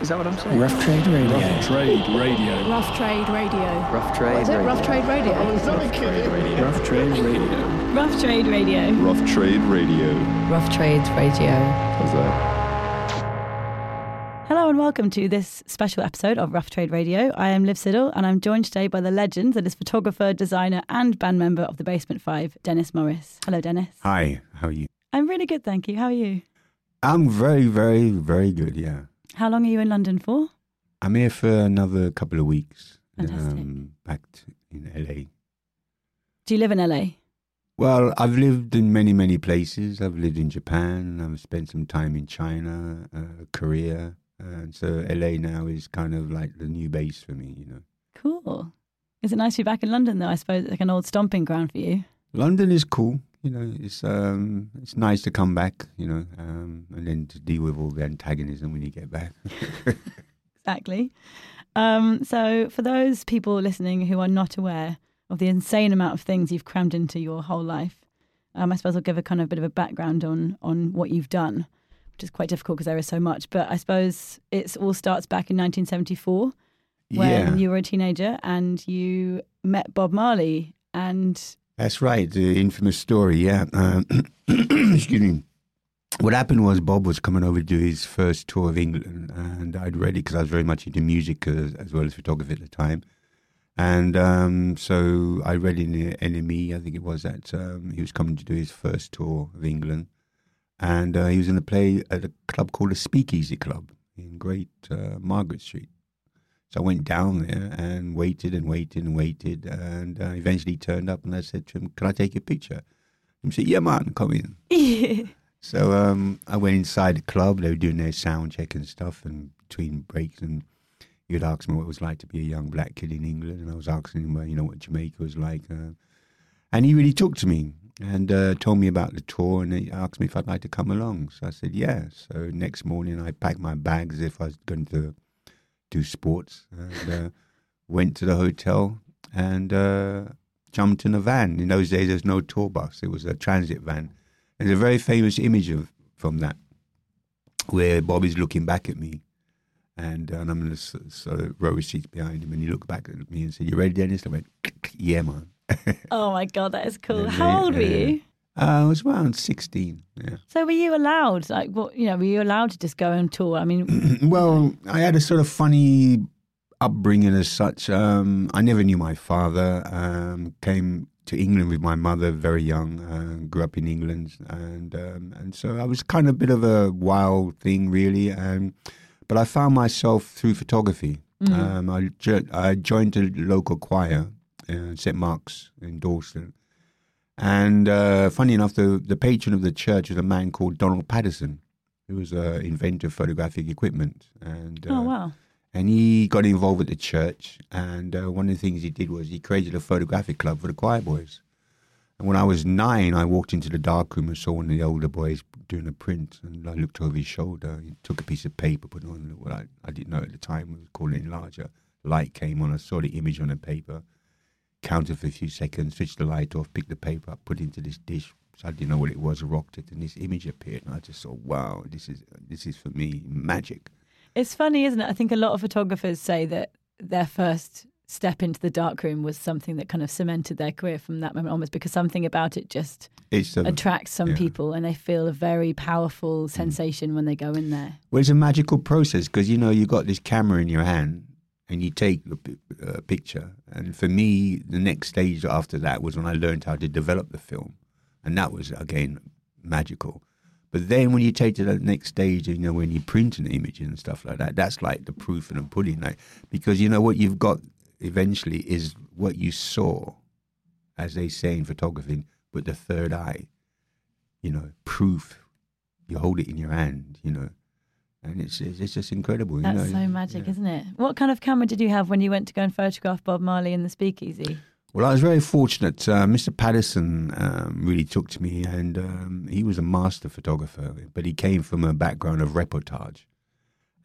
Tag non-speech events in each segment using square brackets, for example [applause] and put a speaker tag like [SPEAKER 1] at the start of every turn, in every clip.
[SPEAKER 1] Is that what I'm saying?
[SPEAKER 2] Rough Trade Radio.
[SPEAKER 3] Rough Trade Radio.
[SPEAKER 4] Rough Trade Radio.
[SPEAKER 1] Rough trade.
[SPEAKER 4] What is it?
[SPEAKER 1] radio.
[SPEAKER 4] Oh, rough Trade Radio.
[SPEAKER 3] Rough Trade Radio.
[SPEAKER 4] Rough Trade Radio.
[SPEAKER 5] Rough Trade Radio.
[SPEAKER 6] Rough Trades Radio.
[SPEAKER 5] How's that?
[SPEAKER 7] Hello and welcome to this special episode of Rough Trade Radio. I am Liv Siddall and I'm joined today by the legend that is photographer, designer, and band member of the Basement Five, Dennis Morris. Hello, Dennis.
[SPEAKER 8] Hi, how are you?
[SPEAKER 7] I'm really good, thank you. How are you?
[SPEAKER 8] I'm very, very, very good, yeah.
[SPEAKER 7] How long are you in London for?
[SPEAKER 8] I'm here for another couple of weeks.
[SPEAKER 7] Fantastic.
[SPEAKER 8] Um, back to, in LA.
[SPEAKER 7] Do you live in LA?
[SPEAKER 8] Well, I've lived in many, many places. I've lived in Japan. I've spent some time in China, uh, Korea. And so LA now is kind of like the new base for me, you know.
[SPEAKER 7] Cool. Is it nice to be back in London, though? I suppose it's like an old stomping ground for you.
[SPEAKER 8] London is cool. You know, it's um, it's nice to come back. You know, um, and then to deal with all the antagonism when you get back. [laughs]
[SPEAKER 7] Exactly. Um, so, for those people listening who are not aware of the insane amount of things you've crammed into your whole life, um, I suppose I'll give a kind of bit of a background on on what you've done, which is quite difficult because there is so much. But I suppose it all starts back in 1974 when
[SPEAKER 8] yeah,
[SPEAKER 7] you were a teenager and you met Bob Marley. And
[SPEAKER 8] that's right. The infamous story. Yeah. Um, [clears throat] excuse me. What happened was Bob was coming over to do his first tour of England, and I'd read it because I was very much into music as, as well as photography at the time. And um, so I read in the NME, I think it was that um, he was coming to do his first tour of England, and uh, he was in to play at a club called the Speakeasy Club in Great uh, Margaret Street. So I went down there and waited and waited and waited, and uh, eventually turned up, and I said to him, "Can I take your picture?" And He said, "Yeah, man, come in." [laughs] So um, I went inside the club. They were doing their sound check and stuff, and between breaks, and he would ask me what it was like to be a young black kid in England, and I was asking him, well, you know, what Jamaica was like, uh, and he really talked to me and uh, told me about the tour, and he asked me if I'd like to come along. So I said, yeah. So next morning, I packed my bags as if I was going to do sports, and uh, went to the hotel and uh, jumped in a van. In those days, there's no tour bus; it was a transit van. There's a very famous image of from that where Bobby's looking back at me, and, and I'm in s- sort of row of seats behind him, and he looked back at me and said, "You ready, Dennis?" I went, "Yeah, man." [laughs]
[SPEAKER 7] oh my God, that is cool. How old were
[SPEAKER 8] uh,
[SPEAKER 7] you?
[SPEAKER 8] Uh, I was around sixteen. Yeah.
[SPEAKER 7] So, were you allowed, like, what, you know, were you allowed to just go on tour? I mean, [clears throat]
[SPEAKER 8] well, I had a sort of funny upbringing as such. Um, I never knew my father. Um, came to England with my mother very young. Uh, grew up in England, and um, and so I was kind of a bit of a wild thing, really. Um, but I found myself through photography. Um, I, jo- I joined a local choir, uh, St Mark's in Dalston. And uh, funny enough, the, the patron of the church was a man called Donald Patterson, who was an inventor of photographic equipment. And uh,
[SPEAKER 7] oh, wow.
[SPEAKER 8] and he got involved with the church. And uh, one of the things he did was he created a photographic club for the choir boys. And when I was nine, I walked into the darkroom and saw one of the older boys doing a print. And I looked over his shoulder. He took a piece of paper, put on what I, I didn't know at the time was called an enlarger. Light came on. I saw the image on the paper, counted for a few seconds, switched the light off, picked the paper up, put it into this dish. So I didn't know what it was, rocked it, and this image appeared. And I just thought, wow, this is this is for me magic.
[SPEAKER 7] It's funny, isn't it? I think a lot of photographers say that their first step into the darkroom was something that kind of cemented their career from that moment onwards because something about it just
[SPEAKER 8] a, um,
[SPEAKER 7] attracts some
[SPEAKER 8] yeah.
[SPEAKER 7] people and they feel a very powerful mm. sensation when they go in there.
[SPEAKER 8] Well, it's a magical process because you know you got this camera in your hand and you take the uh, picture. And for me, the next stage after that was when I learned how to develop the film, and that was again magical. But then when you take to the next stage, you know, when you print an image and stuff like that, that's like the proof and the pudding, like because you know what you've got eventually is what you saw, as they say in photography, with the third eye. You know, proof. You hold it in your hand. You know, and it's it's, it's just incredible.
[SPEAKER 7] That's
[SPEAKER 8] you know?
[SPEAKER 7] so magic,
[SPEAKER 8] Yeah.
[SPEAKER 7] isn't it? What kind of camera did you have when you went to go and photograph Bob Marley in the speakeasy?
[SPEAKER 8] Well, I was very fortunate. Uh, Mr. Patterson um, really took to me, and um, he was a master photographer, but he came from a background of reportage.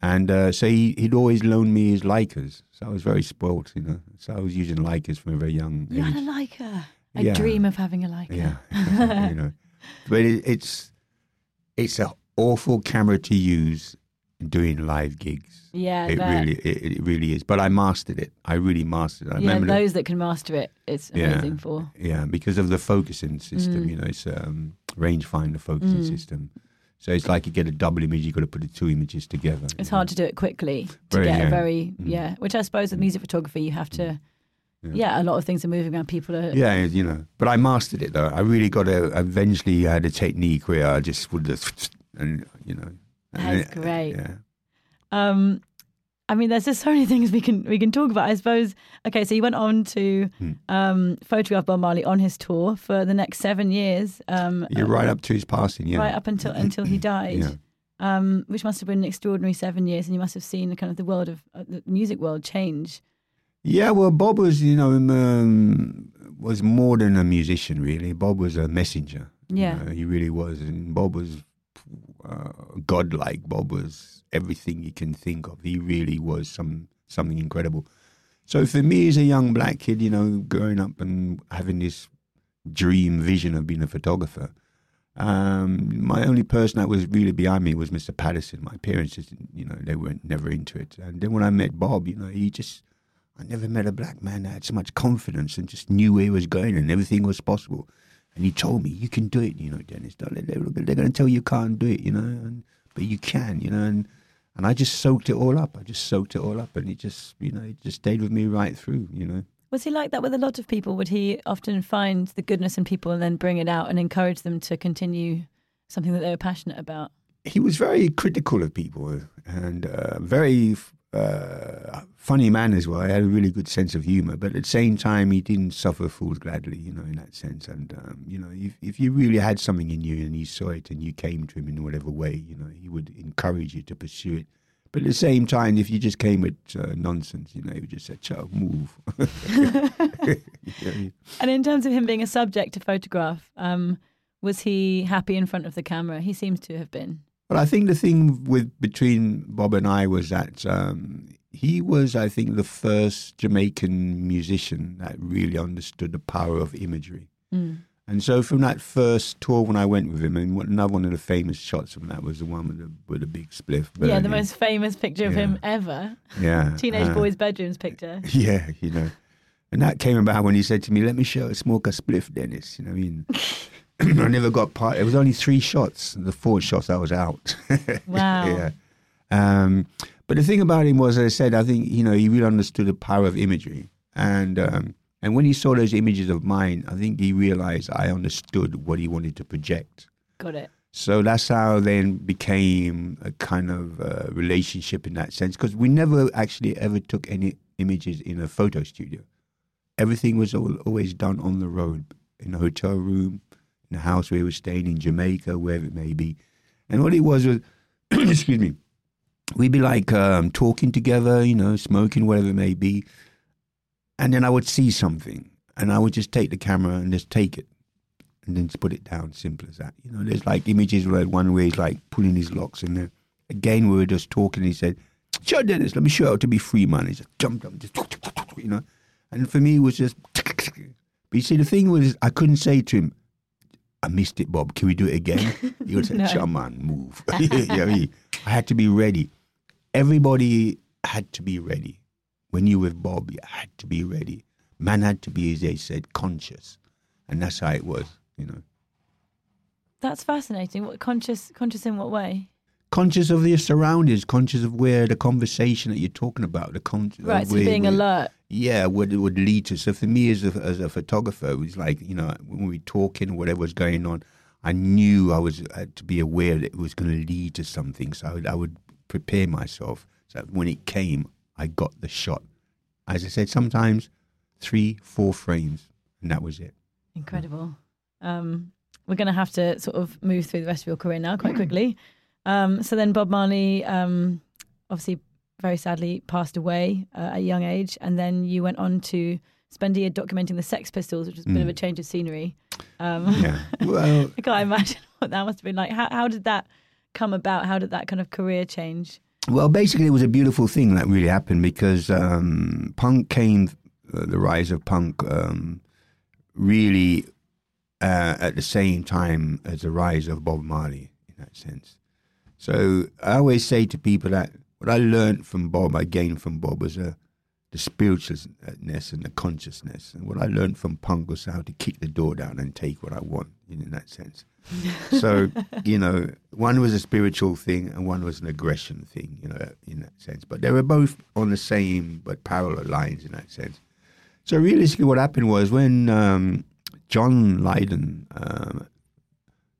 [SPEAKER 8] And uh, so he, he'd always loan me his Leicas. So I was very spoilt, you know. So I was using Leicas from a very young
[SPEAKER 7] You
[SPEAKER 8] age.
[SPEAKER 7] had a Leica. I
[SPEAKER 8] Yeah.
[SPEAKER 7] dream of having a Leica.
[SPEAKER 8] Yeah, [laughs] you know. But it, it's it's an awful camera to use doing live gigs.
[SPEAKER 7] Yeah,
[SPEAKER 8] It
[SPEAKER 7] that-
[SPEAKER 8] really, it, it really is. But I mastered it. I really mastered it. I
[SPEAKER 7] yeah, those that can master it, it's
[SPEAKER 8] Yeah.
[SPEAKER 7] amazing for.
[SPEAKER 8] Yeah, because of the focusing system,
[SPEAKER 7] Mm.
[SPEAKER 8] you know, it's um, rangefinder focusing
[SPEAKER 7] Mm.
[SPEAKER 8] system. So it's like you get a double image, you've got to put the two images together.
[SPEAKER 7] It's
[SPEAKER 8] you know.
[SPEAKER 7] hard to do it quickly to
[SPEAKER 8] Very,
[SPEAKER 7] get a very
[SPEAKER 8] Mm.
[SPEAKER 7] yeah. Which I suppose with music photography, you have to.
[SPEAKER 8] Yeah.
[SPEAKER 7] Yeah, a lot of things are moving around. People are.
[SPEAKER 8] Yeah, you know, but I mastered it though. I really got a. Eventually, I had a technique where I just would and you know,
[SPEAKER 7] That's great.
[SPEAKER 8] Yeah,
[SPEAKER 7] Um, I mean, there's just so many [laughs] things we can we can talk about. I suppose. Okay, so you went on to
[SPEAKER 8] Hmm.
[SPEAKER 7] um, photograph Bob Marley on his tour for the next seven years. Um,
[SPEAKER 8] you're right up to his passing. Yeah,
[SPEAKER 7] right up until [clears throat] until he died.
[SPEAKER 8] Yeah.
[SPEAKER 7] Um, which must have been an extraordinary seven years, and you must have seen the kind of the world of uh, the music world change.
[SPEAKER 8] Yeah, well, Bob was, you know, um, was more than a musician. Really, Bob was a messenger. You
[SPEAKER 7] Yeah.
[SPEAKER 8] know, he really was, and Bob was uh, godlike. Bob was everything you can think of. He really was some something incredible. So for me, as a young black kid, you know, growing up and having this dream vision of being a photographer, um, my only person that was really behind me was Mr. Patterson. My parents just, you know, they weren't never into it. And then when I met Bob, you know, he just, I never met a black man that had so much confidence and just knew where he was going and everything was possible. And he told me, you can do it, you know, Dennis. Don't let- They're, they're going to tell you you can't do it, you know, and, but you can, you know. And, and I just soaked it all up. I just soaked it all up. And it just, you know, it just stayed with me right through, you know.
[SPEAKER 7] Was he like that with a lot of people? Would he often find the goodness in people and then bring it out and encourage them to continue something that they were passionate about?
[SPEAKER 8] he was very critical of people and uh, very uh, funny man as well. He had a really good sense of humor, but at the same time, he didn't suffer fools gladly, you know, in that sense. And um, you know, if if you really had something in you and he saw it and you came to him in whatever way, you know, he would encourage you to pursue it. But at the same time, if you just came with uh, nonsense, you know, he would just say, "Child, move." [laughs] You
[SPEAKER 7] And in terms of him being a subject to photograph, um, was he happy in front of the camera? He seems to have been.
[SPEAKER 8] Well, I think the thing with between Bob and I was that um, he was, I think, the first Jamaican musician that really understood the power of imagery.
[SPEAKER 7] Mm.
[SPEAKER 8] And so, from that first tour when I went with him, and another one of the famous shots from that was the one with the with the big spliff.
[SPEAKER 7] Yeah, the most famous picture of
[SPEAKER 8] Yeah.
[SPEAKER 7] him ever.
[SPEAKER 8] yeah [laughs]
[SPEAKER 7] Teenage
[SPEAKER 8] uh,
[SPEAKER 7] boy's bedrooms picture. [laughs]
[SPEAKER 8] Yeah, you know. And that came about when he said to me, "Let me show smoke a spliff, Dennis." You know, what I mean, [laughs] [clears throat] I never got part. It was only three shots. The fourth shots, I was out. [laughs]
[SPEAKER 7] Wow.
[SPEAKER 8] yeah. Um, but the thing about him was, as I said, I think you know he really understood the power of imagery, and um, and when he saw those images of mine, I think he realized I understood what he wanted to project.
[SPEAKER 7] Got it.
[SPEAKER 8] So that's how then became a kind of uh, relationship in that sense because we never actually ever took any images in a photo studio. Everything was al always done on the road, in a hotel room, in a house where we were staying in Jamaica, wherever it may be. And what it was was, [clears throat] excuse me, we'd be like um, talking together, you know, smoking, whatever it may be. And then I would see something, and I would just take the camera and just take it and then just put it down. Simple as that. You know, there's like images where one way he's like pulling his locks in there. Again, we were just talking. He said, "Sure, Dennis, let me show you how to be free, man." He just jumped up, just you know. And for me, it was just. [laughs] But you see, the thing was, I couldn't say to him, "I missed it, Bob. Can we do it again?" [laughs] He would say,
[SPEAKER 7] No.
[SPEAKER 8] "Sure, man, move." [laughs] you know I mean? I had to be ready. Everybody had to be ready. When you were with Bob, you had to be ready. Man had to be, as they said, conscious, and that's how it was. You know.
[SPEAKER 7] That's fascinating. What conscious? Conscious in what way?
[SPEAKER 8] Conscious of your surroundings, conscious of where the conversation that you're talking about, the con-
[SPEAKER 7] Right. So being
[SPEAKER 8] where-
[SPEAKER 7] alert.
[SPEAKER 8] Yeah, what it would lead to. So for me as a, as a photographer, it was like you know when we were talking, whatever was going on, I knew I was had to be aware that it was going to lead to something. So I would, I would prepare myself so that when it came, I got the shot. As I said, sometimes three, four frames, and that was it.
[SPEAKER 7] Incredible. Um, we're going to have to sort of move through the rest of your career now quite quickly. Um, so then Bob Marley, um, obviously, very sadly passed away uh, at a young age, and then you went on to spend a year documenting the Sex Pistols, which was a bit of a change of scenery. Um,
[SPEAKER 8] Yeah. [laughs] Well,
[SPEAKER 7] I can't imagine [laughs] what that must have been like. How, how did that come about? How did that kind of career change?
[SPEAKER 8] Well, basically, it was a beautiful thing that really happened because um, punk came, uh, the rise of punk, um, really uh, at the same time as the rise of Bob Marley, in that sense. So I always say to people that what I learned from Bob, I gained from Bob was uh, the spiritualness and the consciousness. And what I learned from punk was how to kick the door down and take what I want in that sense. [laughs] so, you know, one was a spiritual thing and one was an aggression thing, you know, in that sense. But they were both on the same but parallel lines in that sense. So realistically, what happened was when um, John Lydon um,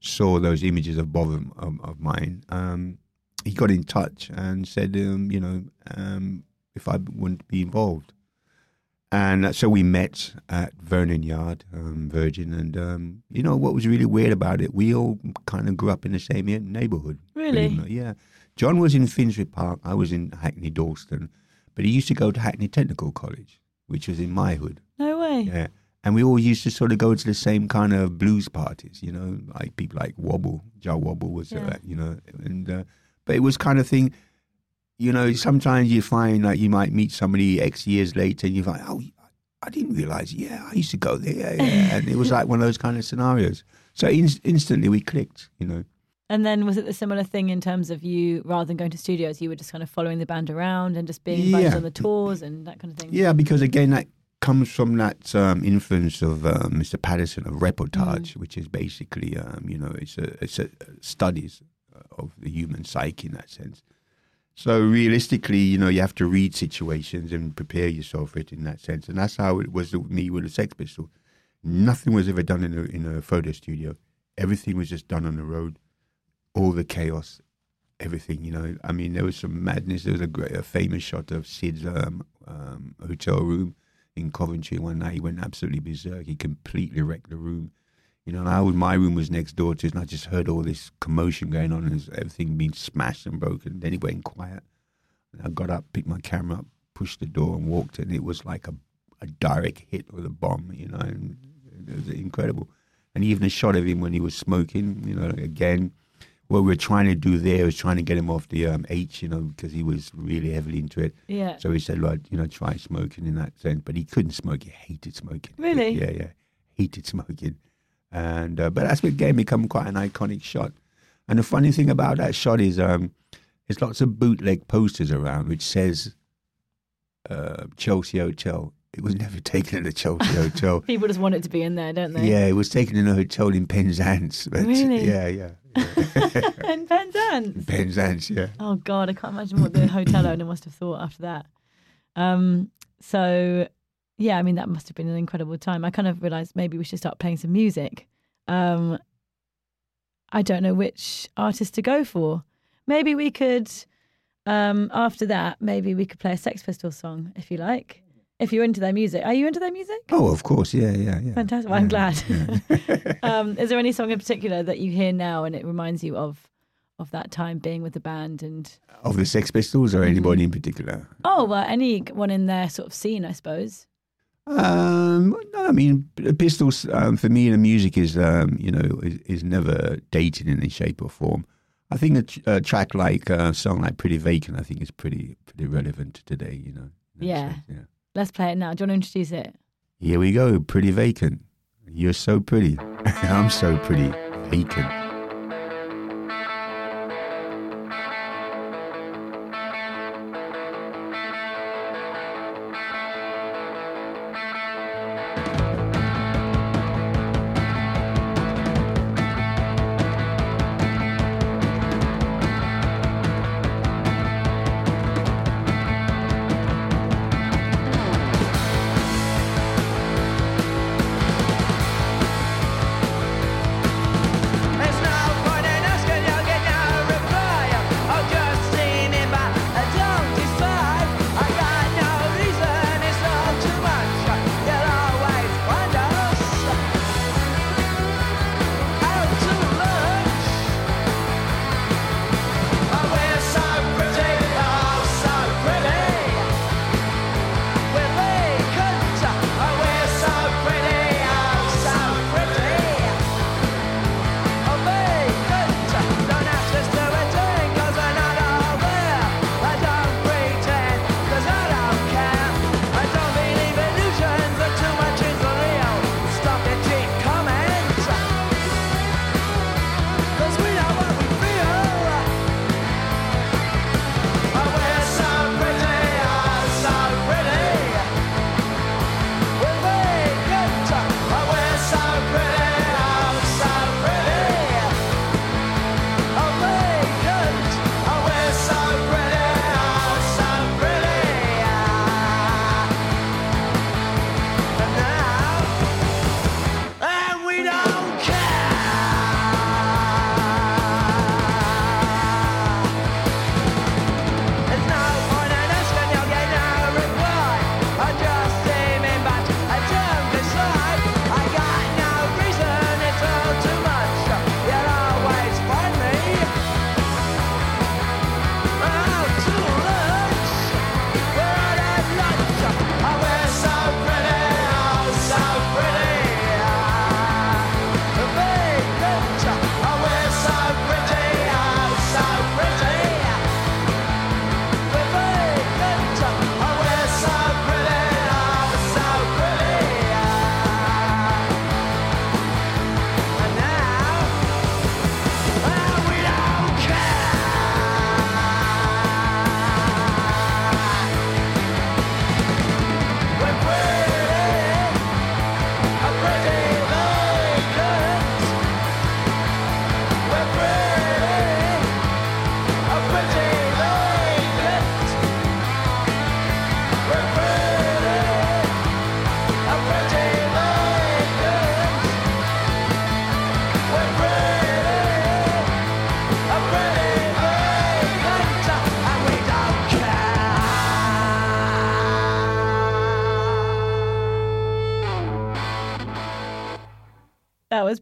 [SPEAKER 8] saw those images of Bob of, of mine, um, he got in touch and said, um, you know, um, if I wouldn't be involved. And so we met at Vernon Yard, um, Virgin, and um, you know what was really weird about it? We all kind of grew up in the same neighborhood.
[SPEAKER 7] Really?
[SPEAKER 8] believe it or not. Yeah. John was in Finsbury Park. I was in Hackney Dalston, but he used to go to Hackney Technical College, which was in my hood.
[SPEAKER 7] No way.
[SPEAKER 8] Yeah. And we all used to sort of go to the same kind of blues parties, you know, like people like Wobble, Jah Wobble was,
[SPEAKER 7] Yeah.
[SPEAKER 8] uh, you know, and uh, but it was kind of thing, you know. Sometimes you find that you might meet somebody X years later, and you find, oh, I didn't realize. Yeah, I used to go there, yeah, yeah. and it was [laughs] like one of those kind of scenarios. So in- instantly we clicked, you know.
[SPEAKER 7] And then was it the similar thing in terms of you, rather than going to studios, you were just kind of following the band around and just being invited
[SPEAKER 8] Yeah.
[SPEAKER 7] on the tours and that kind of thing?
[SPEAKER 8] Yeah, because again, that comes from that um, influence of um, Mr. Patterson of reportage, which is basically, um, you know, it's a it's a studies of the human psyche in that sense. So realistically, you know, you have to read situations and prepare yourself for it in that sense, and that's how it was with me with the Sex Pistols. Nothing was ever done in a in a photo studio. Everything was just done on the road. All the chaos, everything. You know, I mean, there was some madness. There was a, great, a famous shot of Sid's um, um, hotel room in Coventry one night. He went absolutely berserk. He completely wrecked the room. You know, and I was, my room was next door to his, and I just heard all this commotion going on, and everything being smashed and broken. Then he went quiet. And I got up, picked my camera up, pushed the door, and walked in. It was like a, a direct hit with a bomb. You know, and it was incredible. And even a shot of him when he was smoking. You know, again, what we were trying to do there was trying to get him off the um, H. You know, because he was really heavily into it.
[SPEAKER 7] Yeah.
[SPEAKER 8] So he said, like, you know, try smoking in that sense. But he couldn't smoke. He hated smoking.
[SPEAKER 7] Really?
[SPEAKER 8] Yeah, yeah. Hated smoking. And uh, but that's what game become quite an iconic shot. And the funny thing about that shot is um, there's lots of bootleg posters around which says uh, Chelsea Hotel. It was never taken at the Chelsea Hotel. [laughs]
[SPEAKER 7] People just want it to be in there, don't they?
[SPEAKER 8] yeah, it was taken in a hotel in Penzance. But
[SPEAKER 7] Really?
[SPEAKER 8] Yeah, yeah. yeah. [laughs]
[SPEAKER 7] in Penzance.
[SPEAKER 8] Penzance, yeah.
[SPEAKER 7] Oh God, I can't imagine what the hotel owner must have thought after that. Um, so yeah, I mean that must have been an incredible time. I kind of realised maybe we should start playing some music. Um, I don't know which artist to go for. Maybe we could, um, after that, maybe we could play a Sex Pistols song if you like. If you're into their music, are you into their music?
[SPEAKER 8] Oh, of course, yeah, yeah, yeah.
[SPEAKER 7] Fantastic. Well, I'm glad.
[SPEAKER 8] yeah. [laughs] [laughs]
[SPEAKER 7] um, is there any song in particular that you hear now and it reminds you of of that time being with the band and
[SPEAKER 8] of the Sex Pistols or
[SPEAKER 7] Mm-hmm.
[SPEAKER 8] anybody in particular?
[SPEAKER 7] oh well anyone in their sort of scene I suppose
[SPEAKER 8] Um, no, I mean, Pistols um, for me, the music is, um, you know, is, is never dated in any shape or form. I think a, tr- a track like a song like "Pretty Vacant," I think is pretty pretty relevant today. You know.
[SPEAKER 7] Yeah.
[SPEAKER 8] sense, yeah.
[SPEAKER 7] Let's play it now do you want to introduce it
[SPEAKER 8] Here we go. Pretty vacant. You're so pretty. [laughs] I'm so pretty. Vacant.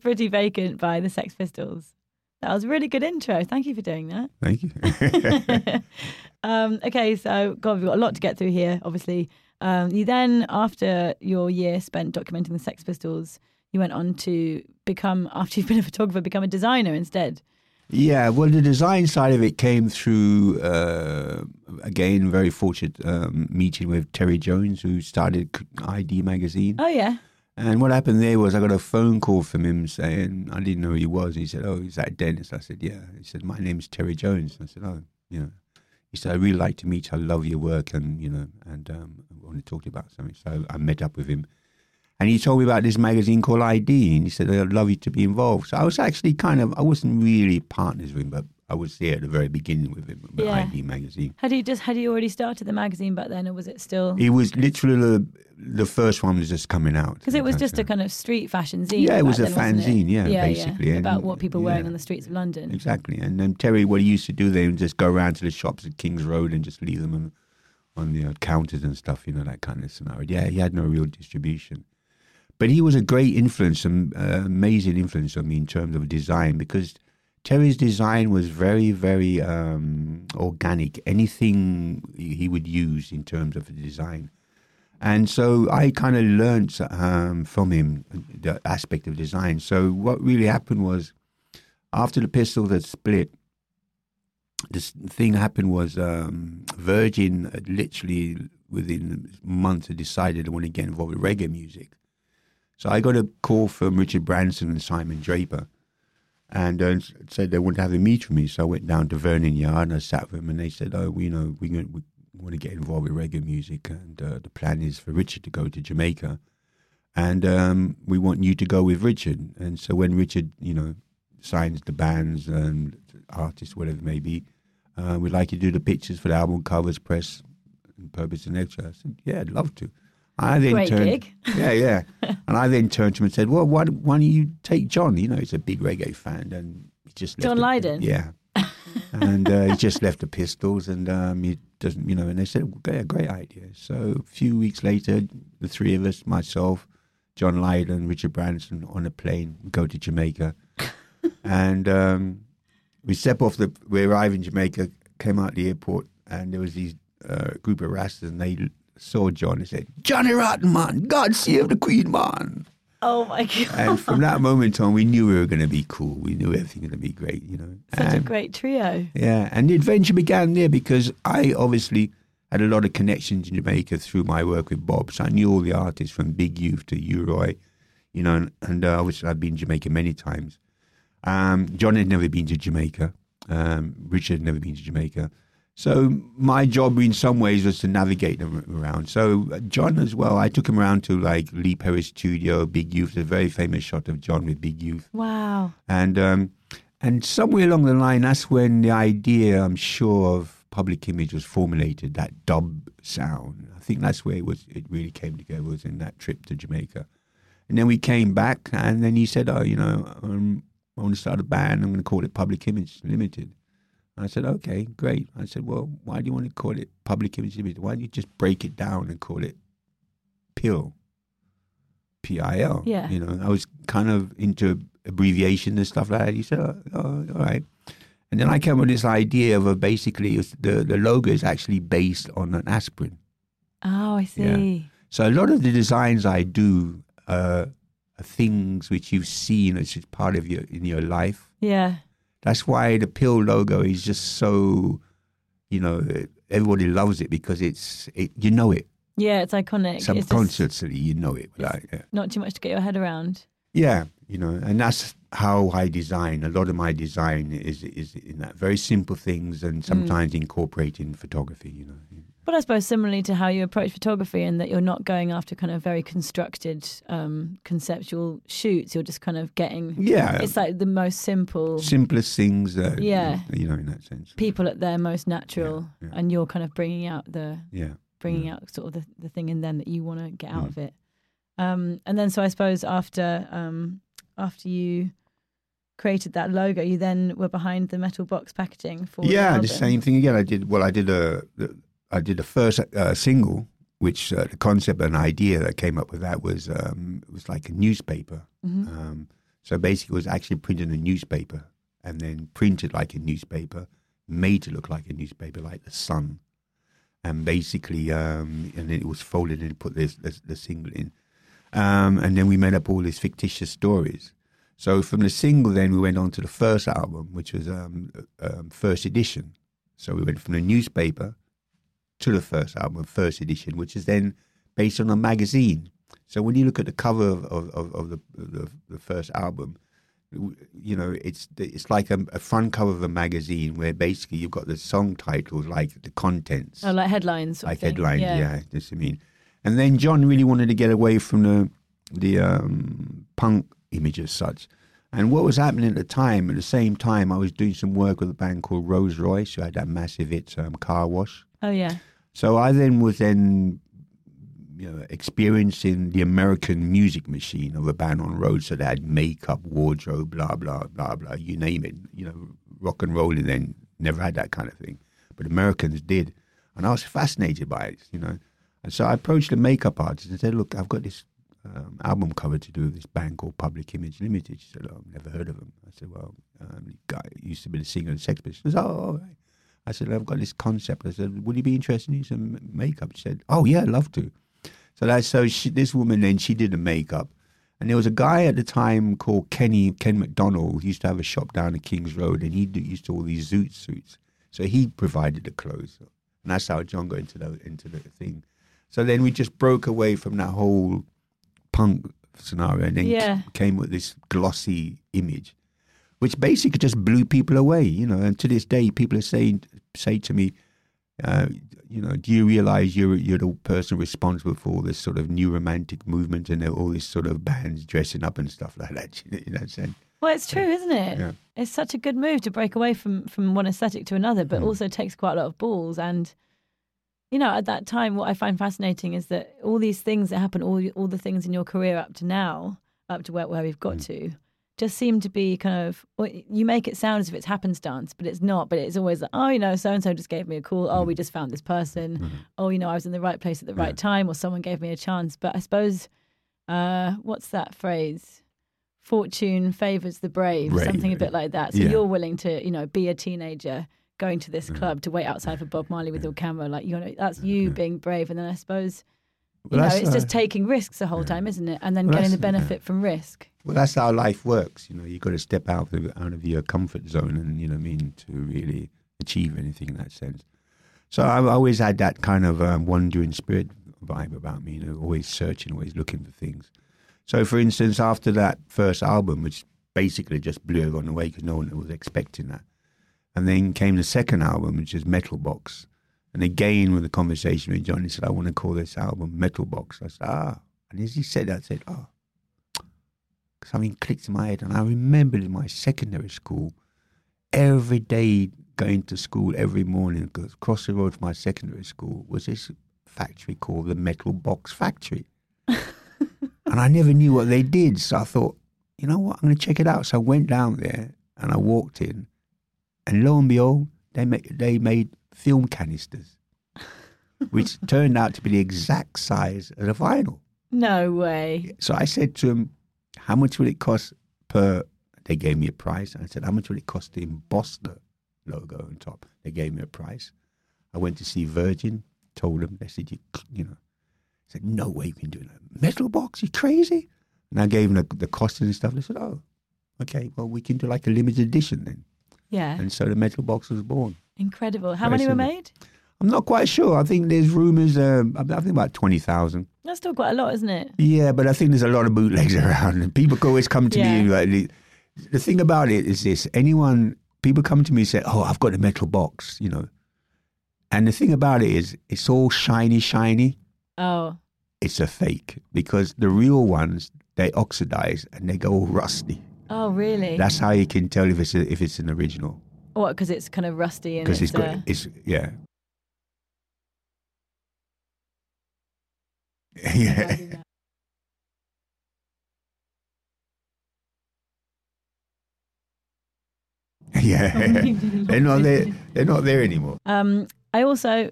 [SPEAKER 7] Pretty Vacant by the Sex Pistols. That was a really good intro. Thank you for doing that.
[SPEAKER 8] Thank you. [laughs] [laughs]
[SPEAKER 7] um, okay, so God, we've got a lot to get through here. Obviously, um, you then, after your year spent documenting the Sex Pistols, you went on to become, after you've been a photographer, become a designer instead.
[SPEAKER 8] Yeah, well, the design side of it came through, uh, again, very fortunate um, meeting with Terry Jones, who started ID Magazine.
[SPEAKER 7] Oh yeah,
[SPEAKER 8] And what happened there was I got a phone call from him saying, I didn't know who he was. And He said, Oh, is that Dennis? I said, Yeah. He said, My name's Terry Jones. I said, Oh, you know. He said, I really like to meet you. I love your work and, you know, and um, I want to talk to you about something. So I met up with him. And he told me about this magazine called ID. And he said, I'd love you to be involved. So I was actually kind of, I wasn't really partners with him, but I was there at the very beginning with him, with
[SPEAKER 7] Yeah.
[SPEAKER 8] ID magazine.
[SPEAKER 7] had he just had you already started the magazine back then, or was it still?
[SPEAKER 8] It was literally the, the first one was just coming out.
[SPEAKER 7] Because it was just a kind of street fashion zine.
[SPEAKER 8] Yeah, it was a
[SPEAKER 7] then,
[SPEAKER 8] fanzine, yeah, basically, and-
[SPEAKER 7] about what people were wearing on the streets of London.
[SPEAKER 8] Exactly. And then Terry, what he used to do, they would just go around to the shops at King's Road and just leave them on, on the uh, counters and stuff, you know, that kind of scenario. Yeah, he had no real distribution. But he was a great influence, an uh, amazing influence on me in terms of design because Terry's design was very, very um, organic. Anything he would use in terms of the design. And so I kind of learned um, from him the aspect of design. So what really happened was after the Pistols had split, this thing happened was um, Virgin literally within months had decided they want to get involved with reggae music. So I got a call from Richard Branson and Simon Draper, and uh, said they wanted to have a meet with me. So I went down to Vernon Yard and I sat with them, and they said, "Oh, you know, we, we want to get involved with reggae music, and uh, the plan is for Richard to go to Jamaica, and um, we want you to go with Richard." And so when Richard, you know, signs the bands and artists, whatever it may be, uh, we'd like you to do the pictures for the album covers, press, and purpose and extra. I said, "Yeah, I'd love to." I then
[SPEAKER 7] Great
[SPEAKER 8] turned,
[SPEAKER 7] gig. [laughs]
[SPEAKER 8] yeah, yeah. and I then turned to him and said, "Well, why, why don't you take John? You know, he's a big reggae fan, and he just left
[SPEAKER 7] John Lydon?
[SPEAKER 8] Yeah, and uh, he just left the Pistols, and um, he doesn't, you know. And they said, well, "Yeah, great idea." So a few weeks later, the three of us, myself, John Lydon, Richard Branson, on a plane, go to Jamaica, [laughs] and um, we step off the. We arrive in Jamaica, came out the airport, and there was these uh, group of rastas, and they saw John and said, "Johnny Rotten, man, God save the Queen, man."
[SPEAKER 7] Oh my [laughs] god!
[SPEAKER 8] And from that moment on, we knew we were going to be cool. We knew everything was going to be great, you know.
[SPEAKER 7] Such a great trio.
[SPEAKER 8] yeah, and the adventure began there because I obviously had a lot of connections in Jamaica through my work with Bob. So I knew all the artists from Big Youth to U-Roy, you know, and, and uh, obviously I've been to Jamaica many times. Um, John had never been to Jamaica. Um, Richard had never been to Jamaica. So my job in some ways was to navigate them around. So uh, John as well, I took him around to like Lee Perry Studio, Big Youth, a very famous shot of John with Big Youth.
[SPEAKER 7] Wow.
[SPEAKER 8] And um, and somewhere along the line, that's when the idea, I'm sure, of public image was formulated. That dub sound. I think that's where it was. It really came together. Was in that trip to Jamaica, and then we came back, and then he said, "Oh, you know, um, I want to start a band. I'm going to call it Public Image Limited." I said, "Okay, great." I said, "Well, why do you want to call it Public Image Limited? Why don't you just break it down and call it PIL?" P I L.
[SPEAKER 7] Yeah.
[SPEAKER 8] You know, I was kind of into abbreviation and stuff like that. He said, oh, oh, all right. And then I came up with this idea of a basically the, the logo is actually based on an aspirin.
[SPEAKER 7] Oh, I see.
[SPEAKER 8] So a lot of the designs I do uh, are things which you've seen as part of your in your life.
[SPEAKER 7] Yeah.
[SPEAKER 8] That's why the pill logo is just so, you know, everybody loves it because it's it, you know it
[SPEAKER 7] Yeah, it's iconic. It's just
[SPEAKER 8] subconsciously. You know it. Like, yeah.
[SPEAKER 7] not too much to get your head around.
[SPEAKER 8] Yeah, you know, and that's how I design. A lot of my design is is in that very simple things, and mm. sometimes incorporating photography. You know,
[SPEAKER 7] But I suppose similarly to how you approach photography, and that you're not going after kind of very constructed, um, conceptual shoots. You're just kind of getting.
[SPEAKER 8] yeah,
[SPEAKER 7] It's like the most simple
[SPEAKER 8] simplest things. Uh,
[SPEAKER 7] Yeah.
[SPEAKER 8] you know, in that sense.
[SPEAKER 7] people at their most natural,
[SPEAKER 8] Yeah, yeah.
[SPEAKER 7] and you're kind of bringing out the
[SPEAKER 8] Yeah,
[SPEAKER 7] bringing
[SPEAKER 8] Yeah.
[SPEAKER 7] out sort of the, the thing in them that you want to get out
[SPEAKER 8] Mm.
[SPEAKER 7] of it. Um, and then, so I suppose after um, after you created that logo, you then were behind the metal box packaging for the
[SPEAKER 8] yeah, the
[SPEAKER 7] album.
[SPEAKER 8] same thing again. I did well. I did a I did the first uh, single, which uh, the concept and idea that came up with that was um, it was like a newspaper.
[SPEAKER 7] Mhm.
[SPEAKER 8] Um, So basically, it was actually printed in a newspaper and then printed like a newspaper, made to look like a newspaper, like the Sun. And basically, um, and then it was folded and put this, this the single in. Um, and then we made up all these fictitious stories. So from the single, then we went on to the first album, which was um, um, first edition. So we went from the newspaper to the first album, first edition, which is then based on a magazine. So when you look at the cover of, of, of, of the, the the first album, you know it's it's like a, a front cover of a magazine where basically you've got the song titles like the contents
[SPEAKER 7] Oh, like headlines.
[SPEAKER 8] like headlines. Yeah. just I mean. And then John really wanted to get away from the the um, punk image as such. And what was happening at the time, at the same time, I was doing some work with a band called Rose Royce, who had that massive hit, um, Car Wash.
[SPEAKER 7] Oh yeah.
[SPEAKER 8] So I then was then you know, experiencing the American music machine of a band on road. So they had makeup, wardrobe, blah blah blah blah, you name it. You know, rock and rolling then never had that kind of thing, but Americans did, and I was fascinated by it. You know, and so I approached the makeup artist and said, "Look, I've got this." Um, album cover to do with this band called Public Image Limited. She said, "Oh, I've never heard of them." I said, "Well, um, guy used to be the singer the Sex Pistols." "Oh, all right." I said, I've got this concept. I said, would you be interested in some makeup? She said, oh, yeah, I'd love to. So that's so she, this woman then, she did the makeup. And there was a guy at the time called Kenny, Ken McDonald, who used to have a shop down at King's Road, and he do, used to all these zoot suits. So he provided the clothes. And that's how John got into the, into the thing. So then we just broke away from that whole punk scenario and then
[SPEAKER 7] Yeah.
[SPEAKER 8] came with this glossy image which basically just blew people away, you know. And to this day, people are saying, say to me, uh, you know, do you realize you're you're the person responsible for all this sort of new romantic movement and all this sort of bands dressing up and stuff like that? [laughs] You know what I'm saying?
[SPEAKER 7] Well, it's true, isn't it?
[SPEAKER 8] Yeah.
[SPEAKER 7] It's such a good move to break away from from one aesthetic to another, but
[SPEAKER 8] Mm.
[SPEAKER 7] also takes quite a lot of balls. And you know, at that time, what I find fascinating is that all these things that happen, all all the things in your career up to now, up to where where we've got
[SPEAKER 8] Mm.
[SPEAKER 7] to, just seem to be kind of. Well, you make it sound as if it's happenstance, but it's not. But it's always like, oh, you know, so and so just gave me a call. Oh, we just found this person. Oh, you know, I was in the right place at the right
[SPEAKER 8] Mm-hmm. Yeah.
[SPEAKER 7] time, or someone gave me a chance. But I suppose, uh, what's that phrase? Fortune favors the brave,
[SPEAKER 8] Brave,
[SPEAKER 7] something a bit like that. So
[SPEAKER 8] Yeah.
[SPEAKER 7] you're willing to, you know, be a teenager going to this club to wait outside for Bob Marley with your camera, like you know, that's you being brave. And then I suppose, you
[SPEAKER 8] Well,
[SPEAKER 7] know, it's just
[SPEAKER 8] uh,
[SPEAKER 7] taking risks the whole time, isn't it? And then
[SPEAKER 8] Well,
[SPEAKER 7] getting the
[SPEAKER 8] yeah.
[SPEAKER 7] benefit from risk.
[SPEAKER 8] Well, that's how life works. You know, you've got to step out of out of your comfort zone, and you know, I mean, to really achieve anything in that sense. So I've always had that kind of um, wandering spirit vibe about me. You know, always searching, always looking for things. So, for instance, after that first album, which basically just blew everyone away because no one was expecting that, and then came the second album, which is Metal Box. And again, with the conversation with John, he said, "I want to call this album Metal Box." I said, "Ah," and as he said that, I said, "Oh." Something clicked in my head. And I remembered in my secondary school, every day going to school every morning, across the road from my secondary school was this factory called the Metal Box Factory. [laughs] and I never knew what they did. So I thought, you know what, I'm going to check it out. So I went down there and I walked in. And lo and behold, they made, they made film canisters, [laughs] which turned out to be the exact size of the vinyl.
[SPEAKER 7] No way.
[SPEAKER 8] So I said to him, how much will it cost per, they gave me a price. I said, how much will it cost to emboss the logo on top? They gave me a price. I went to see Virgin, told them, they said, you, you know, I said, no way you can do that. Metal box, you crazy? And I gave them the, the cost and stuff. They said, oh, okay, well, we can do like a limited edition then.
[SPEAKER 7] Yeah.
[SPEAKER 8] And so the metal box was born.
[SPEAKER 7] Incredible. How
[SPEAKER 8] Very
[SPEAKER 7] many were made?
[SPEAKER 8] I'm not quite sure. I think there's rumors, um, I think about 20,000.
[SPEAKER 7] That's still quite a lot, isn't it?
[SPEAKER 8] Yeah, but I think there's a lot of bootlegs [laughs] around, and people always come to me.
[SPEAKER 7] Yeah.
[SPEAKER 8] Like, the- the thing about it is this: anyone, people come to me and say, "Oh, I've got a metal box," you know. And the thing about it is, it's all shiny, shiny.
[SPEAKER 7] Oh,
[SPEAKER 8] It's a fake because the real ones they oxidize and they go all rusty.
[SPEAKER 7] oh, really?
[SPEAKER 8] That's how you can tell if it's a, if it's an original
[SPEAKER 7] what? Because it's kind of rusty and it's,
[SPEAKER 8] it's got
[SPEAKER 7] uh,
[SPEAKER 8] it's yeah. [laughs] yeah. [laughs] Yeah, [laughs] they're not there. They're not there anymore.
[SPEAKER 7] Um, I also,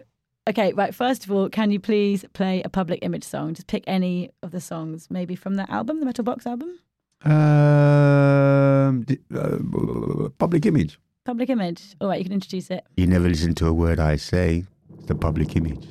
[SPEAKER 7] okay, right. First of all, can you please play a public image song? Just pick any of the songs, maybe from that album, the Metal Box album.
[SPEAKER 8] Um, d- uh, public image.
[SPEAKER 7] Public image. All right, you can introduce it.
[SPEAKER 8] You never listen to a word I say.
[SPEAKER 1] It's the public image.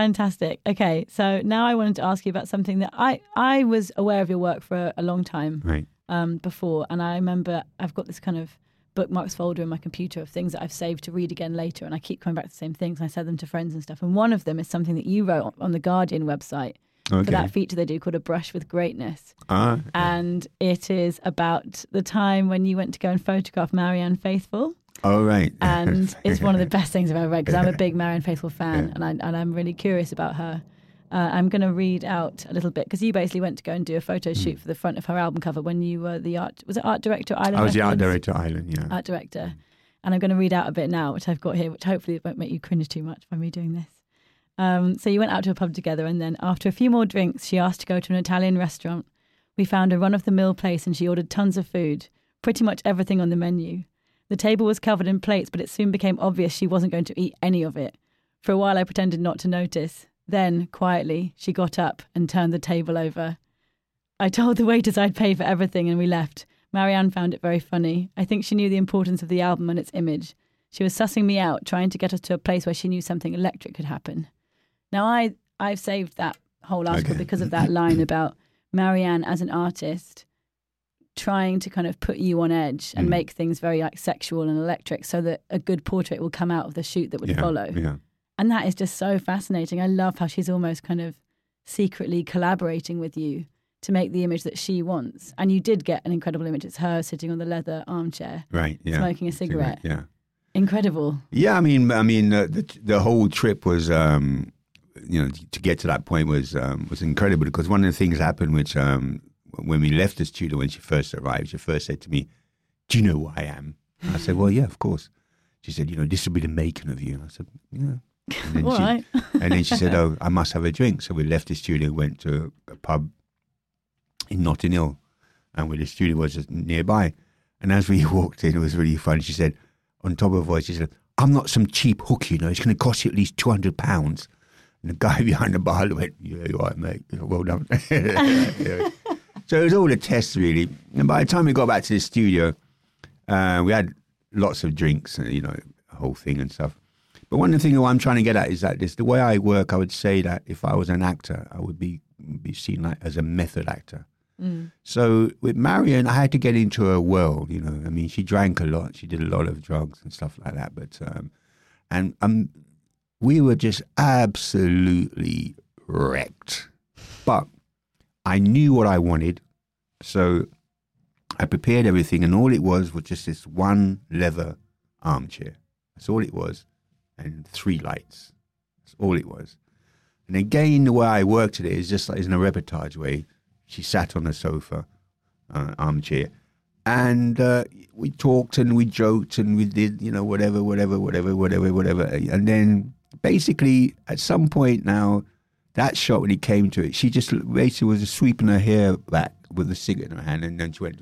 [SPEAKER 7] Fantastic. Okay, so now I wanted to ask you about something that I I was aware of your work for a, long time
[SPEAKER 8] Right.
[SPEAKER 7] um, before, and I remember I've got this kind of bookmarks folder in my computer of things that I've saved to read again later, and I keep coming back to the same things. And I send them to friends and stuff. And one of them is something that you wrote on the Guardian website for that feature they do called A Brush with Greatness,
[SPEAKER 8] Ah,
[SPEAKER 7] and it is about the time when you went to go and photograph Marianne Faithfull.
[SPEAKER 8] All right. [laughs]
[SPEAKER 7] and it's one of the [laughs] best things I've ever read because I'm a big Marianne Faithfull fan, and I and I'm really curious about her. Uh, I'm going to read out a little bit because you basically went to go and do a photo shoot for the front of her album cover when you were the art was it art director Island
[SPEAKER 8] I was the art director Island, yeah.
[SPEAKER 7] art director. And I'm going to read out a bit now, which I've got here, which hopefully won't make you cringe too much by me doing this. Um, so you went out to a pub together, and then after a few more drinks, she asked to go to an Italian restaurant. We found a run of the mill place, and she ordered tons of food, pretty much everything on the menu. The table was covered in plates, but it soon became obvious she wasn't going to eat any of it. For a while, I pretended not to notice. Then, quietly, she got up and turned the table over. I told the waiters I'd pay for everything and we left. Marianne found it very funny. I think she knew the importance of the album and its image. She was sussing me out, trying to get us to a place where she knew something electric could happen. Now, I, I've saved that whole article
[SPEAKER 8] Okay.
[SPEAKER 7] because of that line about Marianne as an artist trying to kind of put you on edge and
[SPEAKER 8] Mm.
[SPEAKER 7] make things very like sexual and electric so that a good portrait will come out of the shoot that would
[SPEAKER 8] yeah,
[SPEAKER 7] follow.
[SPEAKER 8] Yeah.
[SPEAKER 7] And that is just so fascinating. I love how she's almost kind of secretly collaborating with you to make the image that she wants. And you did get an incredible image. It's her sitting on the leather armchair,
[SPEAKER 8] Right. Yeah.
[SPEAKER 7] smoking a cigarette.
[SPEAKER 8] Yeah.
[SPEAKER 7] Incredible.
[SPEAKER 8] Yeah, I mean, I mean, uh, the the whole trip was, um, you know, to get to that point was um, was incredible because one of the things happened, which um, when we left the studio when she first arrived, she first said to me, Do you know who I am? I said, Well, yeah, of course. She said, You know, this will be the making of you. And I said, Yeah. And then,
[SPEAKER 7] All [laughs]
[SPEAKER 8] she,
[SPEAKER 7] right.
[SPEAKER 8] and then she said, Oh, I must have a drink. So we left the studio, went to a pub in Notting Hill, and where the studio was just nearby. And as we [laughs] walked in, it was really fun. She said, on top of her voice, she said, I'm not some cheap hook, you know, it's going to cost you at least £200. And the guy [laughs] behind the bar went, Yeah, you're right, mate. Well done. So it was all a test, really. And by the time we got back to the studio, uh, we had lots of drinks, and, you know, a whole thing and stuff. But one of the things that I'm trying to get at is that this, the way I work, I would say that if I was an actor, I would be be seen like as a method actor. So with Marion, I had to get into her world. You know, I mean, she drank a lot, she did a lot of drugs and stuff like that. But um, and um, we were just absolutely wrecked. But I knew what I wanted, so I prepared everything, and all it was was just this one leather armchair. That's all it was, and three lights. That's all it was. And again, the way I worked at it is just like in a reportage way. She sat on a sofa, uh, armchair, and uh, we talked and we joked and we did, you know, whatever, whatever, whatever, whatever, whatever. And then basically, at some point now, that shot when he came to it, she just basically was just sweeping her hair back with a cigarette in her hand, and then she went,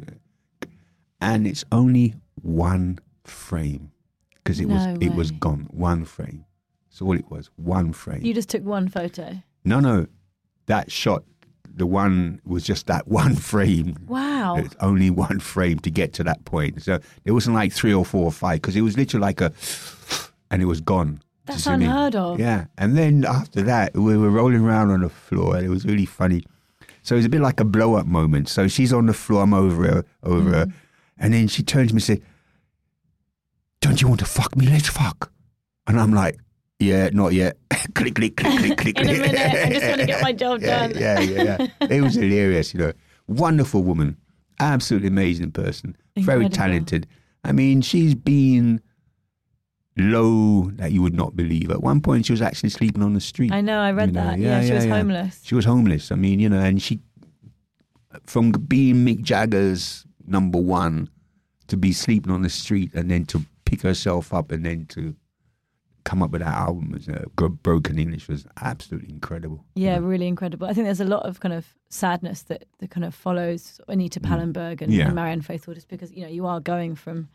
[SPEAKER 8] and it's only one frame because it was
[SPEAKER 7] No
[SPEAKER 8] it was gone, one frame. That's all it was, one frame.
[SPEAKER 7] You just took one photo.
[SPEAKER 8] No, no, that shot, the one was just that [laughs] one frame.
[SPEAKER 7] Wow.
[SPEAKER 8] It's only one frame to get to that point. So it wasn't like three or four or five because it was literally like a, and it was gone.
[SPEAKER 7] That's
[SPEAKER 8] see what I mean?
[SPEAKER 7] unheard of.
[SPEAKER 8] Yeah, and then after that, we were rolling around on the floor, and it was really funny. So it was a bit like a blow up moment. So she's on the floor, I'm over her, over her,
[SPEAKER 7] Mm-hmm.
[SPEAKER 8] and then she turns to me and says, "Don't you want to fuck me? Let's fuck." And I'm like, "Yeah, not yet." [laughs] click, click, click, click, click. [laughs]
[SPEAKER 7] In a
[SPEAKER 8] click.
[SPEAKER 7] minute, I just want to get my [laughs] job
[SPEAKER 8] yeah,
[SPEAKER 7] done.
[SPEAKER 8] Yeah, yeah, yeah. it was hilarious, you know. Wonderful woman, absolutely amazing person, very talented. I mean, she's been low that you would not believe. At one point, she was actually sleeping on the street.
[SPEAKER 7] I know, I read
[SPEAKER 8] You know,
[SPEAKER 7] that.
[SPEAKER 8] yeah,
[SPEAKER 7] Yeah, she was
[SPEAKER 8] yeah.
[SPEAKER 7] homeless.
[SPEAKER 8] She was homeless. I mean, you know, and she, from being Mick Jagger's number one, to be sleeping on the street and then to pick herself up and then to come up with that album as uh, Broken English was absolutely incredible.
[SPEAKER 7] Yeah, really incredible. I think there's a lot of kind of sadness that, that kind of follows Anita Pallenberg and,
[SPEAKER 8] Mm. Yeah.
[SPEAKER 7] and Marianne Faithfull, just because you know you are going from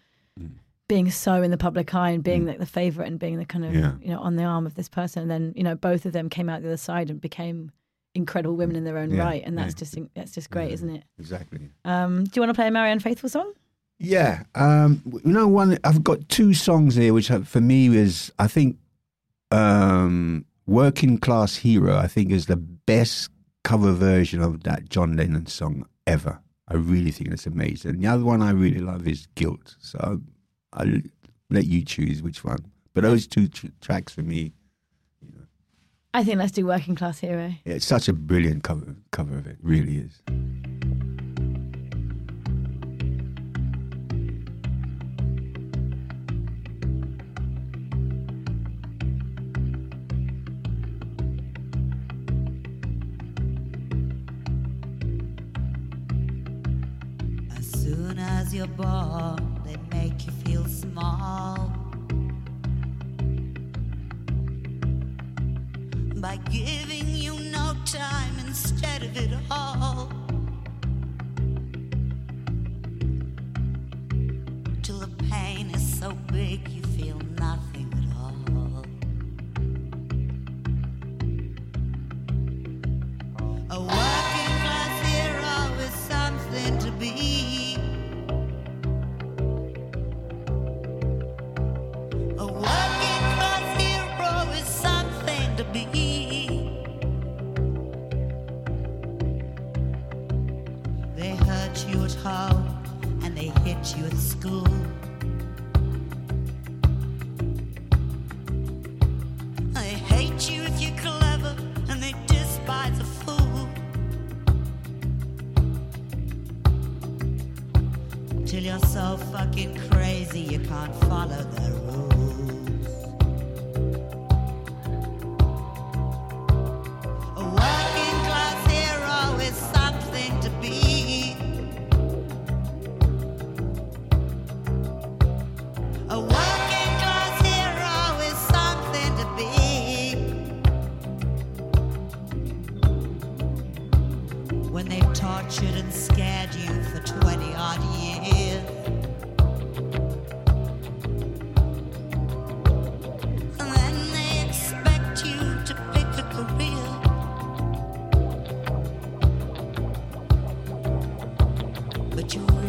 [SPEAKER 7] being so in the public eye and being like the favorite and being the kind of
[SPEAKER 8] Mm. Yeah.
[SPEAKER 7] you know on the arm of this person, and then you know both of them came out the other side and became incredible women in their own
[SPEAKER 8] Yeah,
[SPEAKER 7] right, and that's
[SPEAKER 8] yeah.
[SPEAKER 7] just that's just great, isn't it?
[SPEAKER 8] Exactly.
[SPEAKER 7] Um, do you want to play a Marianne Faithfull song?
[SPEAKER 8] Yeah, um, you know, one I've got two songs here, which have, for me is I think um, "Working Class Hero." I think is the best cover version of that John Lennon song ever. I really think that's amazing. The other one I really love is "Guilt." So I'll let you choose which one. But those two tr- tracks for me,
[SPEAKER 7] I think let's do Working Class Hero.
[SPEAKER 8] yeah, it's such a brilliant cover cover of it. Really is.
[SPEAKER 2] But you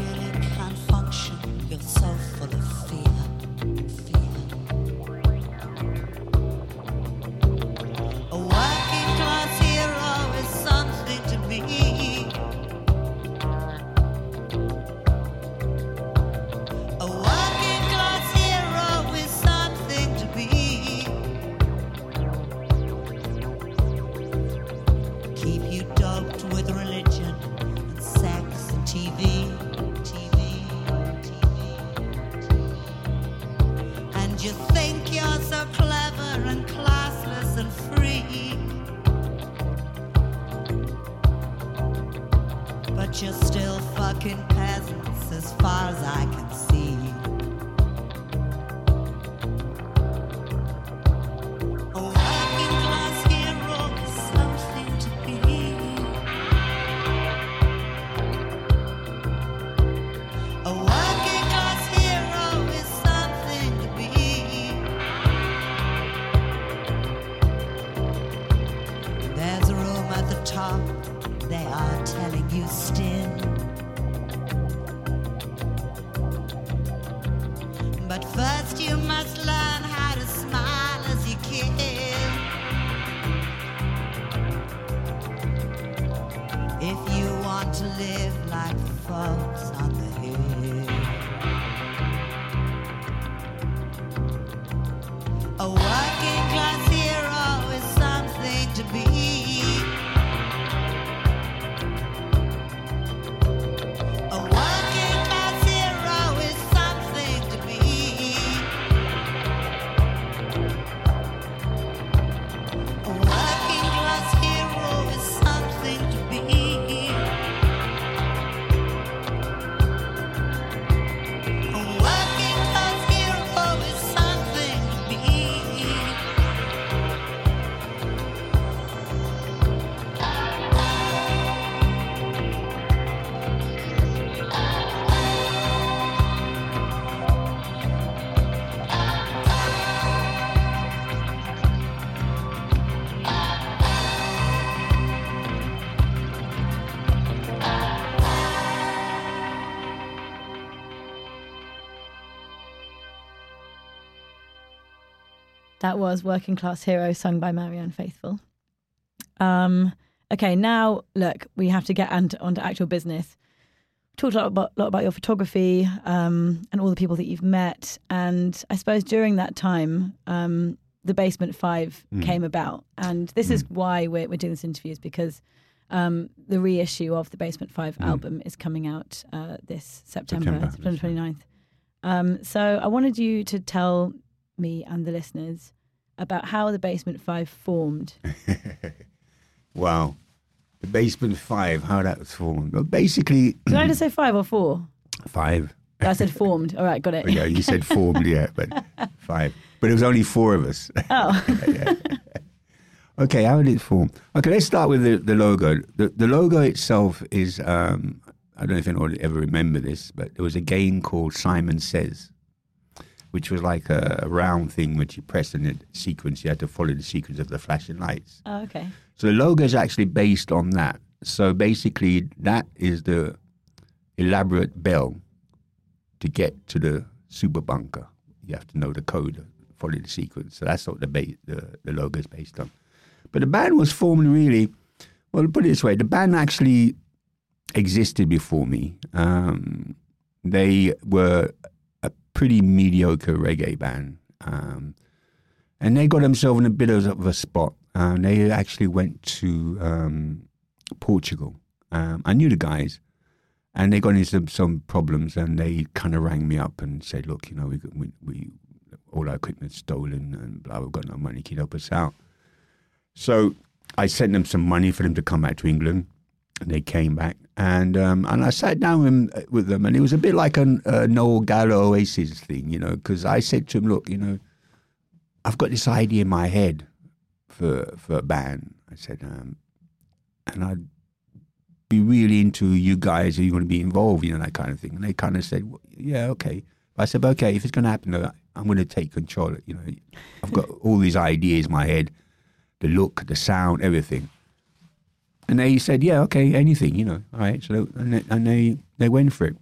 [SPEAKER 7] That was Working Class Hero, sung by Marianne Faithfull. Um, okay, now look, we have to get onto, onto actual business. Talked a lot about, lot about your photography um, and all the people that you've met. And I suppose during that time, um, the Basement Five came about. And this is why we're, we're doing this interview, is because um, the reissue of the Basement Five album is coming out uh, this September,
[SPEAKER 8] September,
[SPEAKER 7] September,
[SPEAKER 8] that's
[SPEAKER 7] 29th. Um, so I wanted you to tell me and the listeners about how the Basement Five formed. [laughs]
[SPEAKER 8] Wow. The Basement Five, how that was formed. Well, basically,
[SPEAKER 7] Did I just say five or four?
[SPEAKER 8] five.
[SPEAKER 7] I said formed. All right, got it.
[SPEAKER 8] Oh, yeah, you said formed, yeah, but [laughs] five. But it was only four of us. [laughs]
[SPEAKER 7] Oh,
[SPEAKER 8] Okay, how did it form? Okay, let's start with the, the logo. The, the logo itself is, um, I don't know if anyone ever remember this, but there was a game called Simon Says, which was like a, a round thing which you press and it sequence, you had to follow the sequence of the flashing lights.
[SPEAKER 7] oh okay.
[SPEAKER 8] So the logo is actually based on that. So basically, that is the elaborate bell to get to the super bunker. You have to know the code, follow the sequence. So that's what the ba- the, the logo is based on. But the band was formed really, well, put it this way: the band actually existed before me. Um, they were pretty mediocre reggae band. Um, and they got themselves in a bit of a spot. Uh, they actually went to um, Portugal. Um, I knew the guys, and they got into some, some problems, and they kind of rang me up and said, "Look, you know, we, we, we all our equipment's stolen, and blah. We've got no money. Can you help us out?" So I sent them some money for them to come back to England, and they came back, and um, and I sat down with, them, and it was a bit like a, a Noel Gallo Oasis thing, you know, because I said to him, "Look, you know." I've got this idea in my head for for a band. I said, um, and I'd be really into you guys. Are you going to be involved? You know, that kind of thing. And they kind of said, well, yeah, okay. I said, okay, if it's going to happen, I'm going to take control. You know, I've got all these ideas in my head, the look, the sound, everything. And they said, yeah, okay, anything, you know. All right. So, and they, and they, they went for it.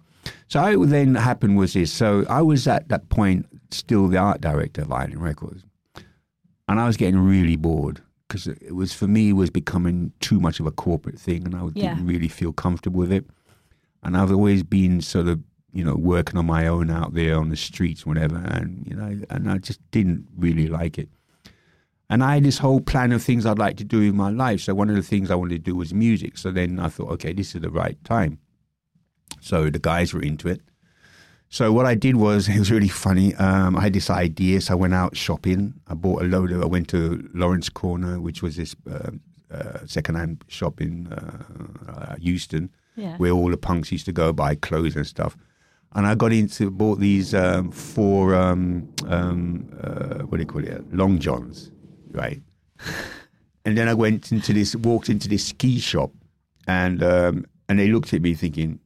[SPEAKER 8] So I then happened was this. So I was at that point still the art director of Island Records. And I was getting really bored because it was, for me, it was becoming too much of a corporate thing and I
[SPEAKER 7] Yeah.
[SPEAKER 8] didn't really feel comfortable with it. And I've always been sort of, you know, working on my own out there on the streets, whatever. And, you know, and I just didn't really like it. And I had this whole plan of things I'd like to do in my life. So one of the things I wanted to do was music. So then I thought, okay, this is the right time. So the guys were into it. So what I did was [laughs] it was really funny. Um, I had this idea, so I went out shopping. I bought a load of. I went to Laurence Corner, which was this uh, uh, secondhand shop in uh, uh, Euston,
[SPEAKER 7] Yeah.
[SPEAKER 8] where all the punks used to go buy clothes and stuff. And I got into bought these um, four um, um, uh, what do you call it? Long johns, right? [laughs] and then I went into this, walked into this ski shop, and um, and they looked at me thinking,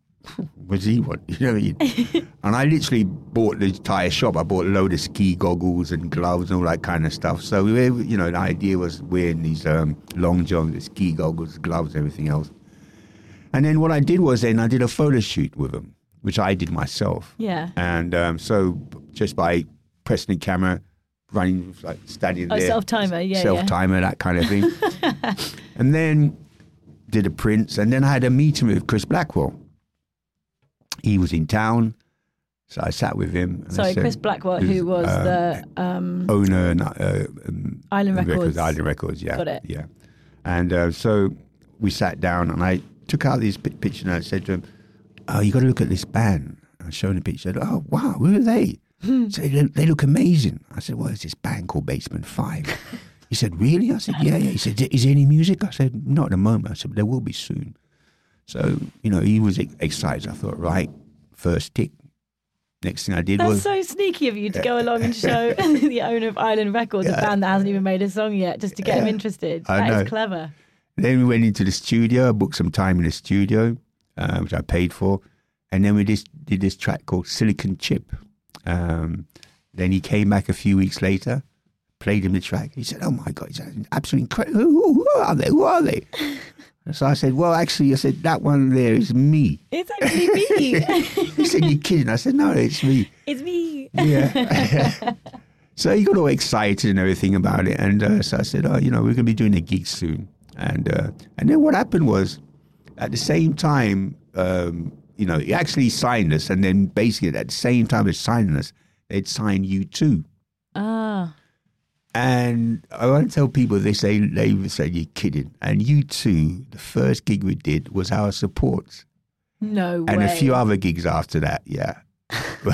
[SPEAKER 8] "What's he want?" [laughs] You know what I mean? [laughs] and I literally bought the entire shop. I bought a load of ski goggles and gloves and all that kind of stuff. So we, you know, the idea was wearing these um, long johns, the ski goggles, gloves, everything else. And then what I did was then I did a photo shoot with them, which I did myself.
[SPEAKER 7] Yeah.
[SPEAKER 8] And um, so just by pressing the camera, running, like standing
[SPEAKER 7] Oh,
[SPEAKER 8] there.
[SPEAKER 7] self-timer, yeah, yeah.
[SPEAKER 8] Self timer, that kind of thing. [laughs] and then did a prints. And then I had a meeting with Chris Blackwell. He was in town. So I sat with him. and
[SPEAKER 7] Sorry,
[SPEAKER 8] said-
[SPEAKER 7] Chris Blackwell, who was
[SPEAKER 8] um,
[SPEAKER 7] the um,
[SPEAKER 8] owner and uh, um,
[SPEAKER 7] Island Records.
[SPEAKER 8] Island Records, yeah.
[SPEAKER 7] Got it.
[SPEAKER 8] Yeah. And uh, so we sat down and I took out these pi- pictures and I said to him, Oh, you got to look at this band. I showed him the picture. Said, Oh, wow, who are they?
[SPEAKER 7] Hmm. [laughs]
[SPEAKER 8] so they, they look amazing. I said, Well, it's this band called Basement Five. [laughs] he said, Really? I said, Yeah, yeah. He said, Is there any music? I said, Not at the moment. I said, There will be soon. So, you know, he was excited. I thought, Right, first tick. Next thing I did
[SPEAKER 7] That's
[SPEAKER 8] was.
[SPEAKER 7] so sneaky of you to go along and show [laughs] the owner of Island Records, a band that hasn't even made a song yet, just to get him
[SPEAKER 8] Yeah.
[SPEAKER 7] interested.
[SPEAKER 8] I
[SPEAKER 7] That is clever.
[SPEAKER 8] Then we went into the studio. I booked some time in the studio, uh, which I paid for, and then we just did this track called Silicon Chip. Um, then he came back a few weeks later, played him the track. He said, "Oh my god, it's absolutely incredible! Who, who- are they? Who are they?" [laughs] so I said, "Well, actually, I said that one there is me."
[SPEAKER 7] It's actually me. [laughs]
[SPEAKER 8] He said, "You're kidding?" I said, "No, it's me."
[SPEAKER 7] it's me.
[SPEAKER 8] Yeah. [laughs] so he got all excited and everything about it, and uh, so I said, "Oh, you know, we're going to be doing a gig soon." And uh, and then what happened was, at the same time, um, you know, he actually signed us, and then basically at the same time as signing us, they'd signed U2.
[SPEAKER 7] Ah,
[SPEAKER 8] And I want to tell people they they would say you're kidding. And U2, the first gig we did was our support,
[SPEAKER 7] no
[SPEAKER 8] and
[SPEAKER 7] way.
[SPEAKER 8] a few other gigs after that. Yeah.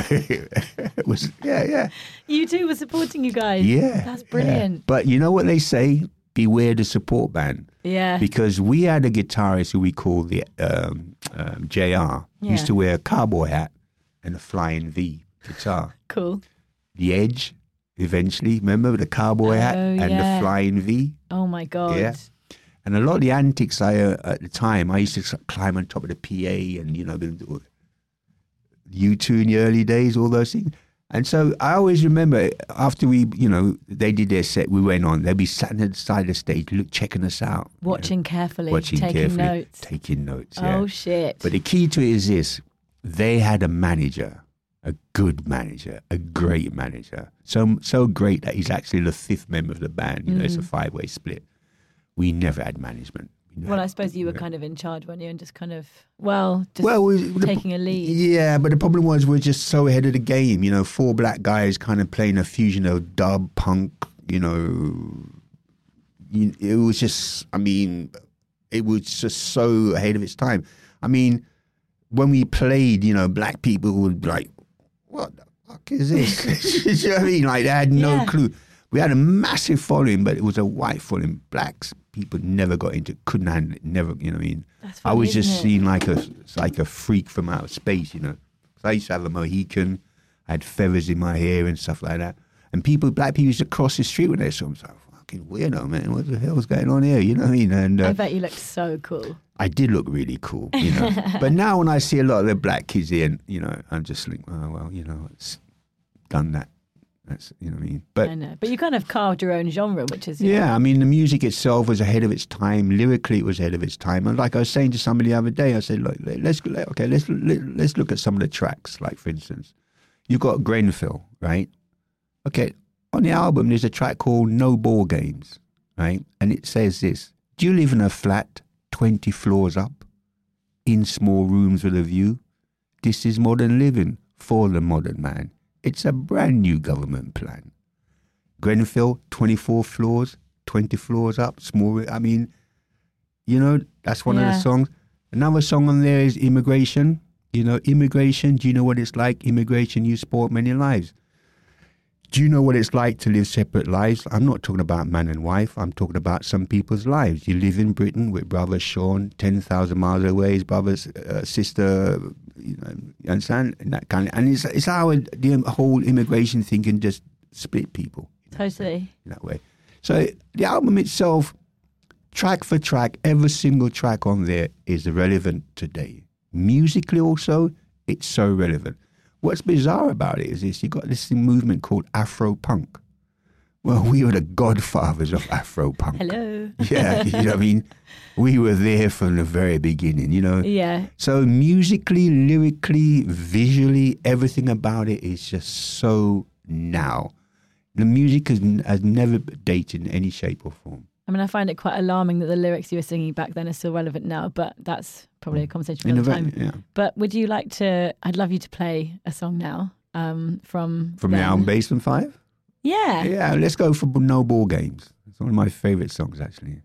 [SPEAKER 8] it [laughs] [laughs] was yeah yeah
[SPEAKER 7] U2 were supporting you guys.
[SPEAKER 8] Yeah.
[SPEAKER 7] That's
[SPEAKER 8] yeah.
[SPEAKER 7] brilliant.
[SPEAKER 8] But you know what they say? Beware the support band.
[SPEAKER 7] Yeah.
[SPEAKER 8] Because we had a guitarist who we called the um, um, JR.
[SPEAKER 7] Yeah.
[SPEAKER 8] used to wear a cowboy hat and a flying V guitar.
[SPEAKER 7] cool.
[SPEAKER 8] The Edge, eventually, remember the cowboy hat
[SPEAKER 7] Oh,
[SPEAKER 8] and
[SPEAKER 7] yeah.
[SPEAKER 8] the flying V?
[SPEAKER 7] Oh my God.
[SPEAKER 8] Yeah. And a lot of the antics I, uh, at the time, I used to climb on top of the PA and, you know, the, U2 in the early days, all those things. And so I always remember after we, you know, they did their set, we went on, they'd be sat at the side of the stage, look, checking us out. you know,
[SPEAKER 7] Watching carefully,
[SPEAKER 8] watching
[SPEAKER 7] taking
[SPEAKER 8] carefully,
[SPEAKER 7] notes.
[SPEAKER 8] Taking notes, yeah.
[SPEAKER 7] Oh shit.
[SPEAKER 8] But the key to it is this they had a manager, a good manager, a great manager. So so great that he's actually the fifth member of the band. You know, it's a mm-hmm. five way split. We never had management. We
[SPEAKER 7] well, I suppose you were kind of in charge, weren't you? And just kind of, well, just
[SPEAKER 8] well, we, the-
[SPEAKER 7] taking a lead.
[SPEAKER 8] Yeah, but the problem was we're just so ahead of the game. You know, four black guys kind of playing a fusion of dub, punk. You know, you, it was just. I mean, it was just so ahead of its time. I mean, when we played, you know, black people would be like, "What the fuck is this?" [laughs] [laughs] you know what I mean? Like they had no
[SPEAKER 7] Yeah.
[SPEAKER 8] clue. We had a massive following, but it was a white following. Blacks people never got into, couldn't handle it. Never, you know what I mean?
[SPEAKER 7] That's
[SPEAKER 8] I was just
[SPEAKER 7] it?
[SPEAKER 8] seen like a like a freak from outer space, you know. I used to have a Mohican, I had feathers in my hair and stuff like that. And people, black people used to cross the street when they saw me. So fucking weirdo, man. What the hell's going on here? You know what I mean? And
[SPEAKER 7] I
[SPEAKER 8] uh,
[SPEAKER 7] bet you looked so cool.
[SPEAKER 8] I did look really cool, you know. [laughs] but now when I see a lot of the black kids here, you know, I'm just like, oh well, you know, it's done that. That's you know what I mean. But
[SPEAKER 7] I know, but you kind of carved your own genre, which is you know,
[SPEAKER 8] yeah, I mean, the music itself was ahead of its time. Lyrically, it was ahead of its time. And like I was saying to somebody the other day, I said, look, let's okay, let's let, let's look at some of the tracks. Like for instance, you've got Grenfell, right? Okay, on the album, there's a track called "No Ball Games," right? And it says this: Do you live in a flat twenty floors up, in small rooms with a view? This is modern living for the modern man. It's a brand new government plan. Grenfell, 24 floors, 20 floors up, small. I mean, you know, that's one of the songs. Another song on there is Immigration. You know, immigration, do you know what it's like? Immigration, you sport many lives. Do you know what it's like to live separate lives? I'm not talking about man and wife. I'm talking about some people's lives. You live in Britain with brother Sean, 10,000 miles away, his brother's uh, sister, you know, you understand? And that kind of, and it's, it's how the whole immigration thing can just split people
[SPEAKER 7] totally.
[SPEAKER 8] in that way. So the album itself, track for track, every single track on there is relevant today. Musically, also, it's so relevant. What's bizarre about it is this: you've got this movement called Afro punk. Well, we were the godfathers of Afro punk.
[SPEAKER 7] Hello. [laughs]
[SPEAKER 8] Yeah, you know what I mean. We were there from the very beginning. You know,
[SPEAKER 7] Yeah,
[SPEAKER 8] so musically, lyrically, visually, everything about it is just so now. The music has, has never dated in any shape or form.
[SPEAKER 7] I mean, I find it quite alarming that the lyrics you were singing back then are still relevant now, but that's probably a conversation for another time.
[SPEAKER 8] yeah.
[SPEAKER 7] But would you like to? I'd love you to play a song now um, from
[SPEAKER 8] From the
[SPEAKER 7] then.
[SPEAKER 8] Basement 5?
[SPEAKER 7] Yeah.
[SPEAKER 8] Yeah, let's go for No Ball Games. It's one of my favorite songs, actually.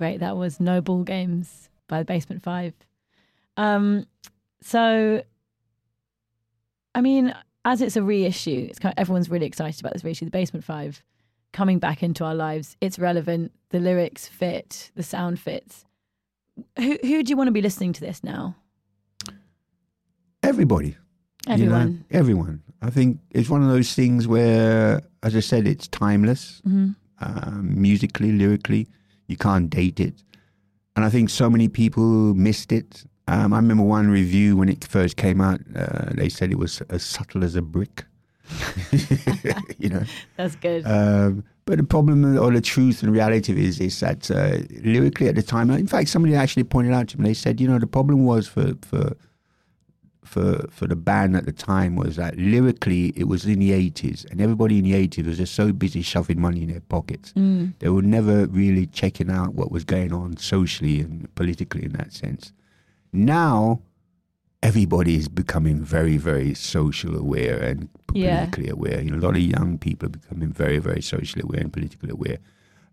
[SPEAKER 7] Great. That was No Ball Games by the Basement Five. Um, so, I mean, as it's a reissue, it's kind of, everyone's really excited about this reissue. The Basement Five coming back into our lives. It's relevant. The lyrics fit. The sound fits. Who who do you want to be listening to this now?
[SPEAKER 8] Everybody. you know,
[SPEAKER 7] Everyone.
[SPEAKER 8] everyone. I think it's one of those things where, as I said, it's timeless.
[SPEAKER 7] hmm
[SPEAKER 8] um, musically, lyrically. You can't date it. And I think so many people missed it. Um, I remember one review when it first came out, uh, they said it was as subtle as a brick. [laughs] you know.
[SPEAKER 7] That's good.
[SPEAKER 8] Um, but the problem or the truth and reality is, is that uh, lyrically at the time, in fact, somebody actually pointed out to me, they said, you know, the problem was for, for, for, for the band at the time was that lyrically it was in the 80s and everybody in the 80s was just so busy shoving money in their pockets.
[SPEAKER 7] Mm.
[SPEAKER 8] They were never really checking out what was going on socially and politically in that sense. Now, everybody is becoming very, very social aware and
[SPEAKER 7] Yeah.
[SPEAKER 8] politically aware. You know, a lot of young people are becoming very, very socially aware and politically aware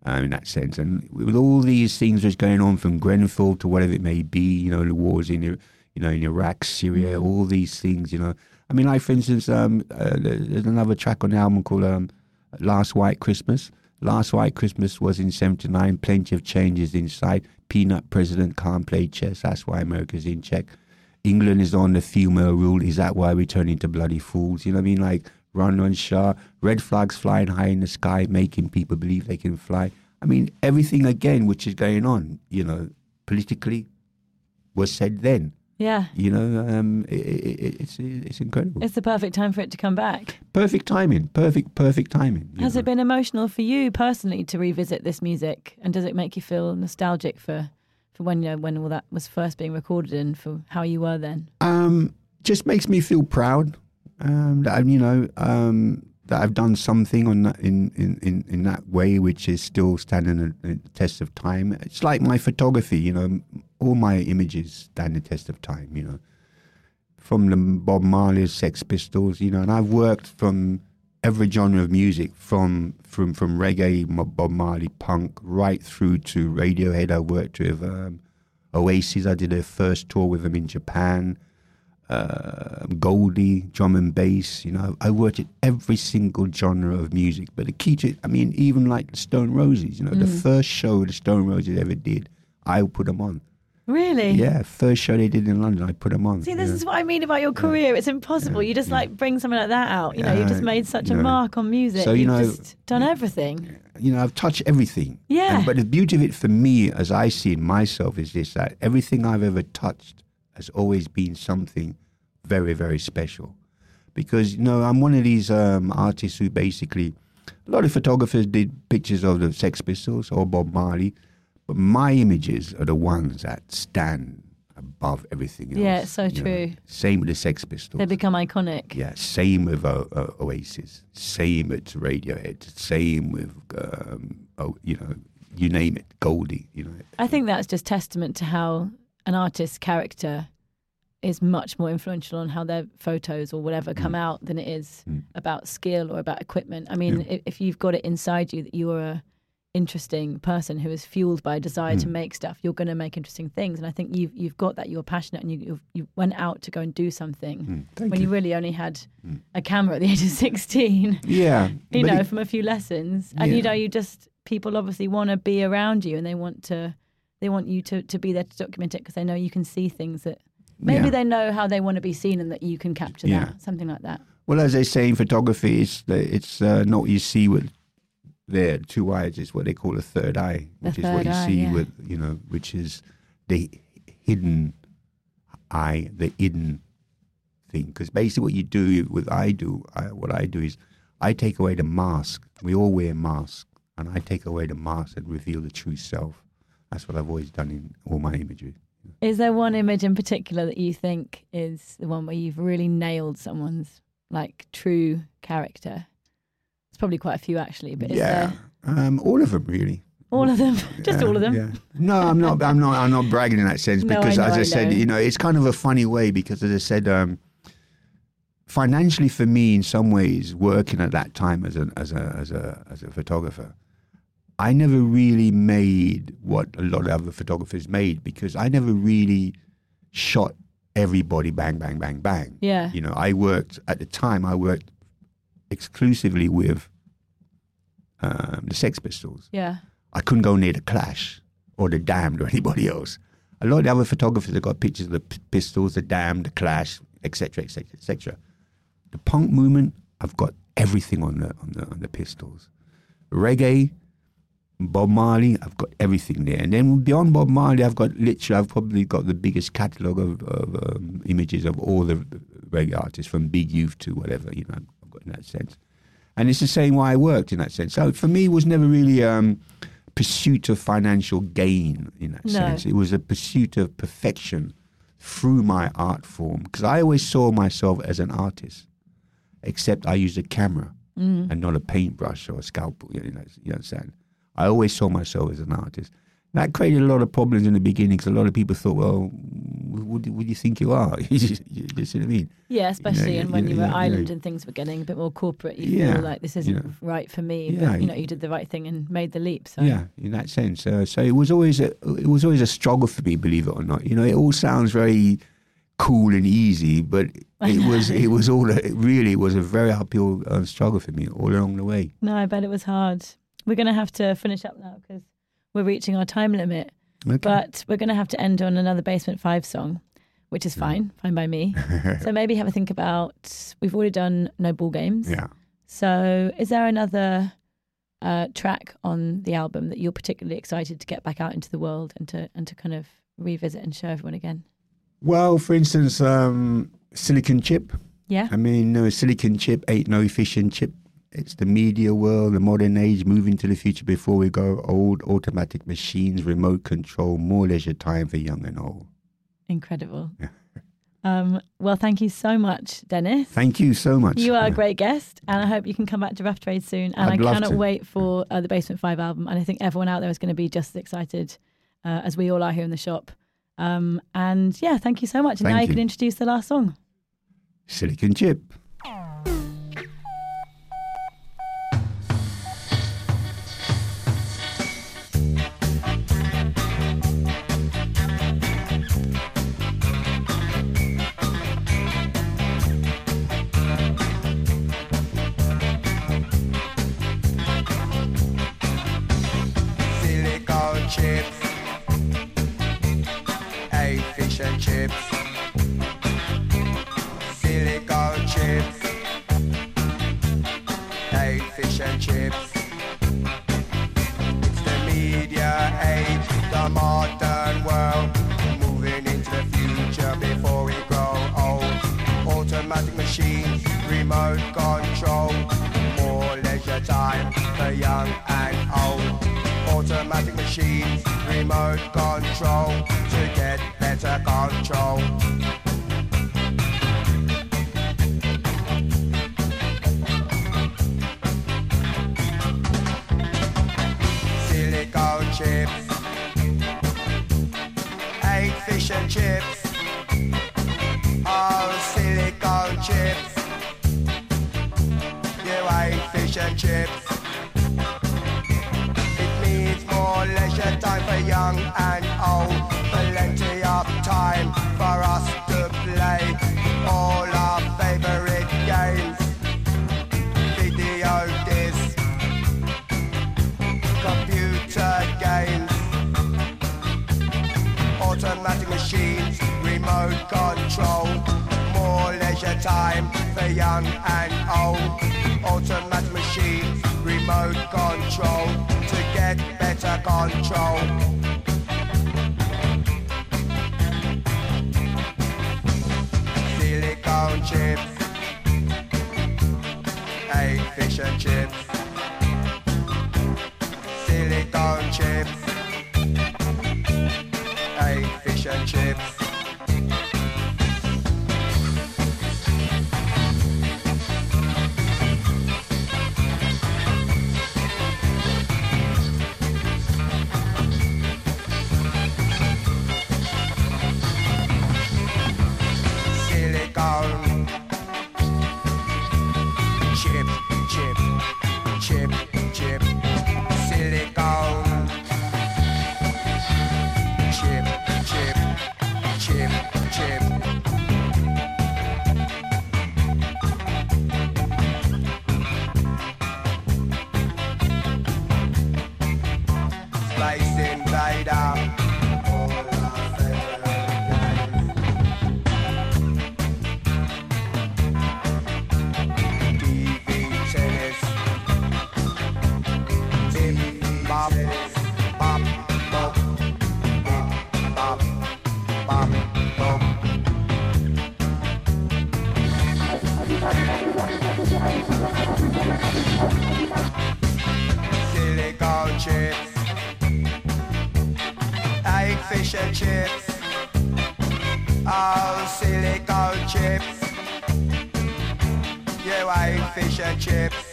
[SPEAKER 8] um, in that sense. And with all these things that's going on from Grenfell to whatever it may be, you know, the wars in, you know, in Iraq, Syria, all these things, you know. I mean, like, for instance, um, uh, there's another track on the album called um, Last White Christmas. Last White Christmas was in 79, plenty of changes inside. Peanut president can't play chess, that's why America's in check. England is on the female rule, is that why we turn into bloody fools? You know what I mean? Like, run on Shah, red flags flying high in the sky, making people believe they can fly. I mean, everything again which is going on, you know, politically was said then.
[SPEAKER 7] Yeah.
[SPEAKER 8] You know, um, it, it, it's it's incredible.
[SPEAKER 7] It's the perfect time for it to come back.
[SPEAKER 8] perfect timing. Perfect, perfect timing.
[SPEAKER 7] Has
[SPEAKER 8] know.
[SPEAKER 7] it been emotional for you personally to revisit this music, and does it make you feel nostalgic for, for when you know, when all that was first being recorded and for how you were then?
[SPEAKER 8] Um, just makes me feel proud um, that you know um, that I've done something on that, in, in, in, in that way, which is still standing the, test of time. It's like my photography, you know, all my images stand the test of time, you know, from the Bob Marley's Sex Pistols, you know, and I've worked from every genre of music, from from from reggae, Bob Marley, punk, right through to Radiohead. I worked with um, Oasis. I did a first tour with them in Japan uh, Goldie, drum and bass. You know, I worked at every single genre of music. But the key to, I mean, even like the Stone Roses. You know, the first show the Stone Roses ever did, I put them on.
[SPEAKER 7] Really?
[SPEAKER 8] Yeah, first show they did in London, I put them on.
[SPEAKER 7] See, this
[SPEAKER 8] know.
[SPEAKER 7] is what I mean about your career. It's impossible. You just like bring something like that out. You know, you've just made such a mark on music.
[SPEAKER 8] So, you
[SPEAKER 7] You've
[SPEAKER 8] know-
[SPEAKER 7] just done everything.
[SPEAKER 8] you know, I've touched everything.
[SPEAKER 7] Yeah.
[SPEAKER 8] And- but the beauty of it for me, as I see it myself, is this: that everything I've ever touched has always been something very, very special. Because you know, I'm one of these um, artists who basically, a lot of photographers did pictures of the Sex Pistols or Bob Marley, but my images are the ones that stand above everything else.
[SPEAKER 7] Yeah, so
[SPEAKER 8] you know.
[SPEAKER 7] true.
[SPEAKER 8] Same with the Sex Pistols.
[SPEAKER 7] They become iconic.
[SPEAKER 8] Yeah, same with o- o- Oasis, same with Radiohead, same with um, oh, you know, you name it, Goldie. You know,
[SPEAKER 7] I think that's just testament to how an artist's character is much more influential on how their photos or whatever come out than it is
[SPEAKER 8] Mm.
[SPEAKER 7] about skill or about equipment. I mean,
[SPEAKER 8] Yeah.
[SPEAKER 7] if, you've got it inside you that you are a interesting person who is fueled by a desire to
[SPEAKER 8] Mm.
[SPEAKER 7] make stuff, you're going to make interesting things. And I think you've you've got that. You're passionate, and you you've, you went out to go and do something
[SPEAKER 8] Mm,
[SPEAKER 7] when you.
[SPEAKER 8] you.
[SPEAKER 7] really only had
[SPEAKER 8] Mm.
[SPEAKER 7] a camera at the age of sixteen. [laughs]
[SPEAKER 8] yeah, [laughs]
[SPEAKER 7] you know,
[SPEAKER 8] it-
[SPEAKER 7] from a few lessons. And you know, you just people obviously want to be around you and they want to they want you to, to be there to document it because they know you can see things that maybe
[SPEAKER 8] Yeah.
[SPEAKER 7] they know how they want to be seen and that you can capture
[SPEAKER 8] Yeah.
[SPEAKER 7] that something like that.
[SPEAKER 8] well, as they say in photography, it's the- it's uh, not what you see with their two eyes. It's what they call a third eye,
[SPEAKER 7] The
[SPEAKER 8] which is what you
[SPEAKER 7] eye,
[SPEAKER 8] see
[SPEAKER 7] yeah.
[SPEAKER 8] with you know, which is the hidden eye, the hidden thing. Because basically, what you do, what I do, I, what I do is, I take away the mask. We all wear masks, and I take away the mask and reveal the true self. That's what I've always done in all my imagery.
[SPEAKER 7] Is there one image in particular that you think is the one where you've really nailed someone's like true character? It's probably quite a few actually, but is
[SPEAKER 8] yeah,
[SPEAKER 7] there
[SPEAKER 8] um, all of them really.
[SPEAKER 7] all of them? [laughs] Just
[SPEAKER 8] Yeah,
[SPEAKER 7] all of them?
[SPEAKER 8] Yeah. No, I'm not. I'm not. I'm not bragging in that sense [laughs]
[SPEAKER 7] No, I
[SPEAKER 8] because,
[SPEAKER 7] know,
[SPEAKER 8] as I,
[SPEAKER 7] I
[SPEAKER 8] said, you know, it's kind of a funny way because, as I said, um, financially for me, in some ways, working at that time as a as a as a as a photographer, I never really made what a lot of other photographers made because I never really shot everybody bang, bang, bang, bang.
[SPEAKER 7] Yeah.
[SPEAKER 8] You know, I worked at the time. I worked exclusively with um, the Sex Pistols.
[SPEAKER 7] Yeah.
[SPEAKER 8] I couldn't go near the Clash or the Damned or anybody else. A lot of the other photographers have got pictures of the P- Pistols, the Damned, the Clash, etc., etc., etc. The punk movement, I've got everything on the on the on the Pistols. Reggae, Bob Marley, I've got everything there. And then beyond Bob Marley, I've got literally, I've probably got the biggest catalogue of, of um, images of all the reggae artists, from Big Youth to whatever, you know, I've got in that sense. And it's the same way I worked in that sense. So for me, it was never really um, pursuit of financial gain in that
[SPEAKER 7] No.
[SPEAKER 8] sense. It was a pursuit of perfection through my art form because I always saw myself as an artist, except I used a camera and not a paintbrush or a scalpel. You know, you understand? I always saw myself as an artist. That created a lot of problems in the beginning because a lot of people thought, well, what do, what do you think you are? [laughs] you see what I mean?
[SPEAKER 7] Yeah, especially
[SPEAKER 8] yeah,
[SPEAKER 7] and when
[SPEAKER 8] yeah,
[SPEAKER 7] you were
[SPEAKER 8] yeah, Island
[SPEAKER 7] and things were getting a bit more corporate, you
[SPEAKER 8] Yeah,
[SPEAKER 7] feel like this isn't
[SPEAKER 8] you
[SPEAKER 7] right for me.
[SPEAKER 8] Yeah,
[SPEAKER 7] but you
[SPEAKER 8] you-
[SPEAKER 7] know, you did the right thing and made the leap. So
[SPEAKER 8] Yeah, in that sense. Uh, so it was always a it was always a struggle for me, believe it or not. You know, it all sounds very cool and easy, but [laughs] it was it was all it really was a very uphill uh, struggle for me all along the way.
[SPEAKER 7] No, I bet it was hard. We're going to have to finish up now because we're reaching our time limit.
[SPEAKER 8] Okay.
[SPEAKER 7] But we're going to have to end on another Basement 5 song, which is fine, fine by me. [laughs] so maybe have a think about we've already done No Ball Games.
[SPEAKER 8] yeah.
[SPEAKER 7] So is there another uh, track on the album that you're particularly excited to get back out into the world and to and to kind of revisit and show everyone again?
[SPEAKER 8] Well, for instance, um, silicon chip.
[SPEAKER 7] Yeah.
[SPEAKER 8] I mean, no, silicon chip ain't no efficient chip. It's the media world, the modern age, moving to the future before we go. Old automatic machines, remote control, more leisure time for young and old.
[SPEAKER 7] Incredible. [laughs] Um, well, thank you so much, Dennis.
[SPEAKER 8] Thank you so much.
[SPEAKER 7] You are a great guest, and I hope you can come back to Rough Trade soon. And
[SPEAKER 8] I'd
[SPEAKER 7] I cannot wait for uh, the Basement Five album. And I think everyone out there is going to be just as excited uh, as we all are here in the shop. Um, and yeah, thank you so much. And
[SPEAKER 8] Thank
[SPEAKER 7] now you
[SPEAKER 8] you.
[SPEAKER 7] can introduce the last song.
[SPEAKER 8] Silicon chip.
[SPEAKER 1] Machines, remote control to get better control. pickle chips, like fish and chips, oh, all silico chips, yeah, like fish and chips.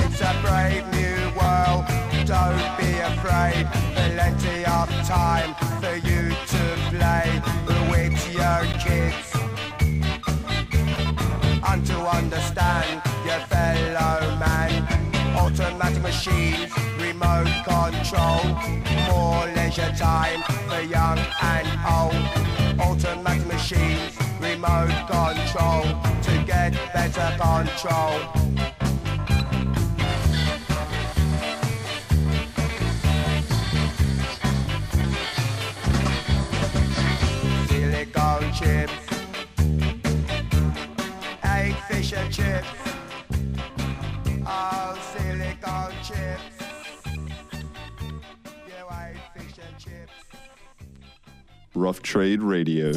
[SPEAKER 1] It's a brave new world, don't be afraid. Plenty of time for you to play with your kids. Machines, remote control. More leisure time for young and old. Automatic machines, remote control. To get better control. silicone chips. Egg and chips. Oh, chips. You ate fish and chips.
[SPEAKER 5] Rough Trade Radio.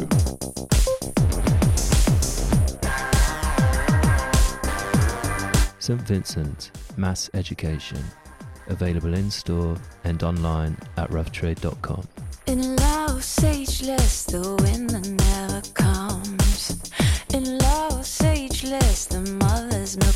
[SPEAKER 6] St. Vincent Mass Education. Available in store and online at roughtrade.com.
[SPEAKER 9] In Los Ageless, the winter never comes. In Los Ageless, the mothers milk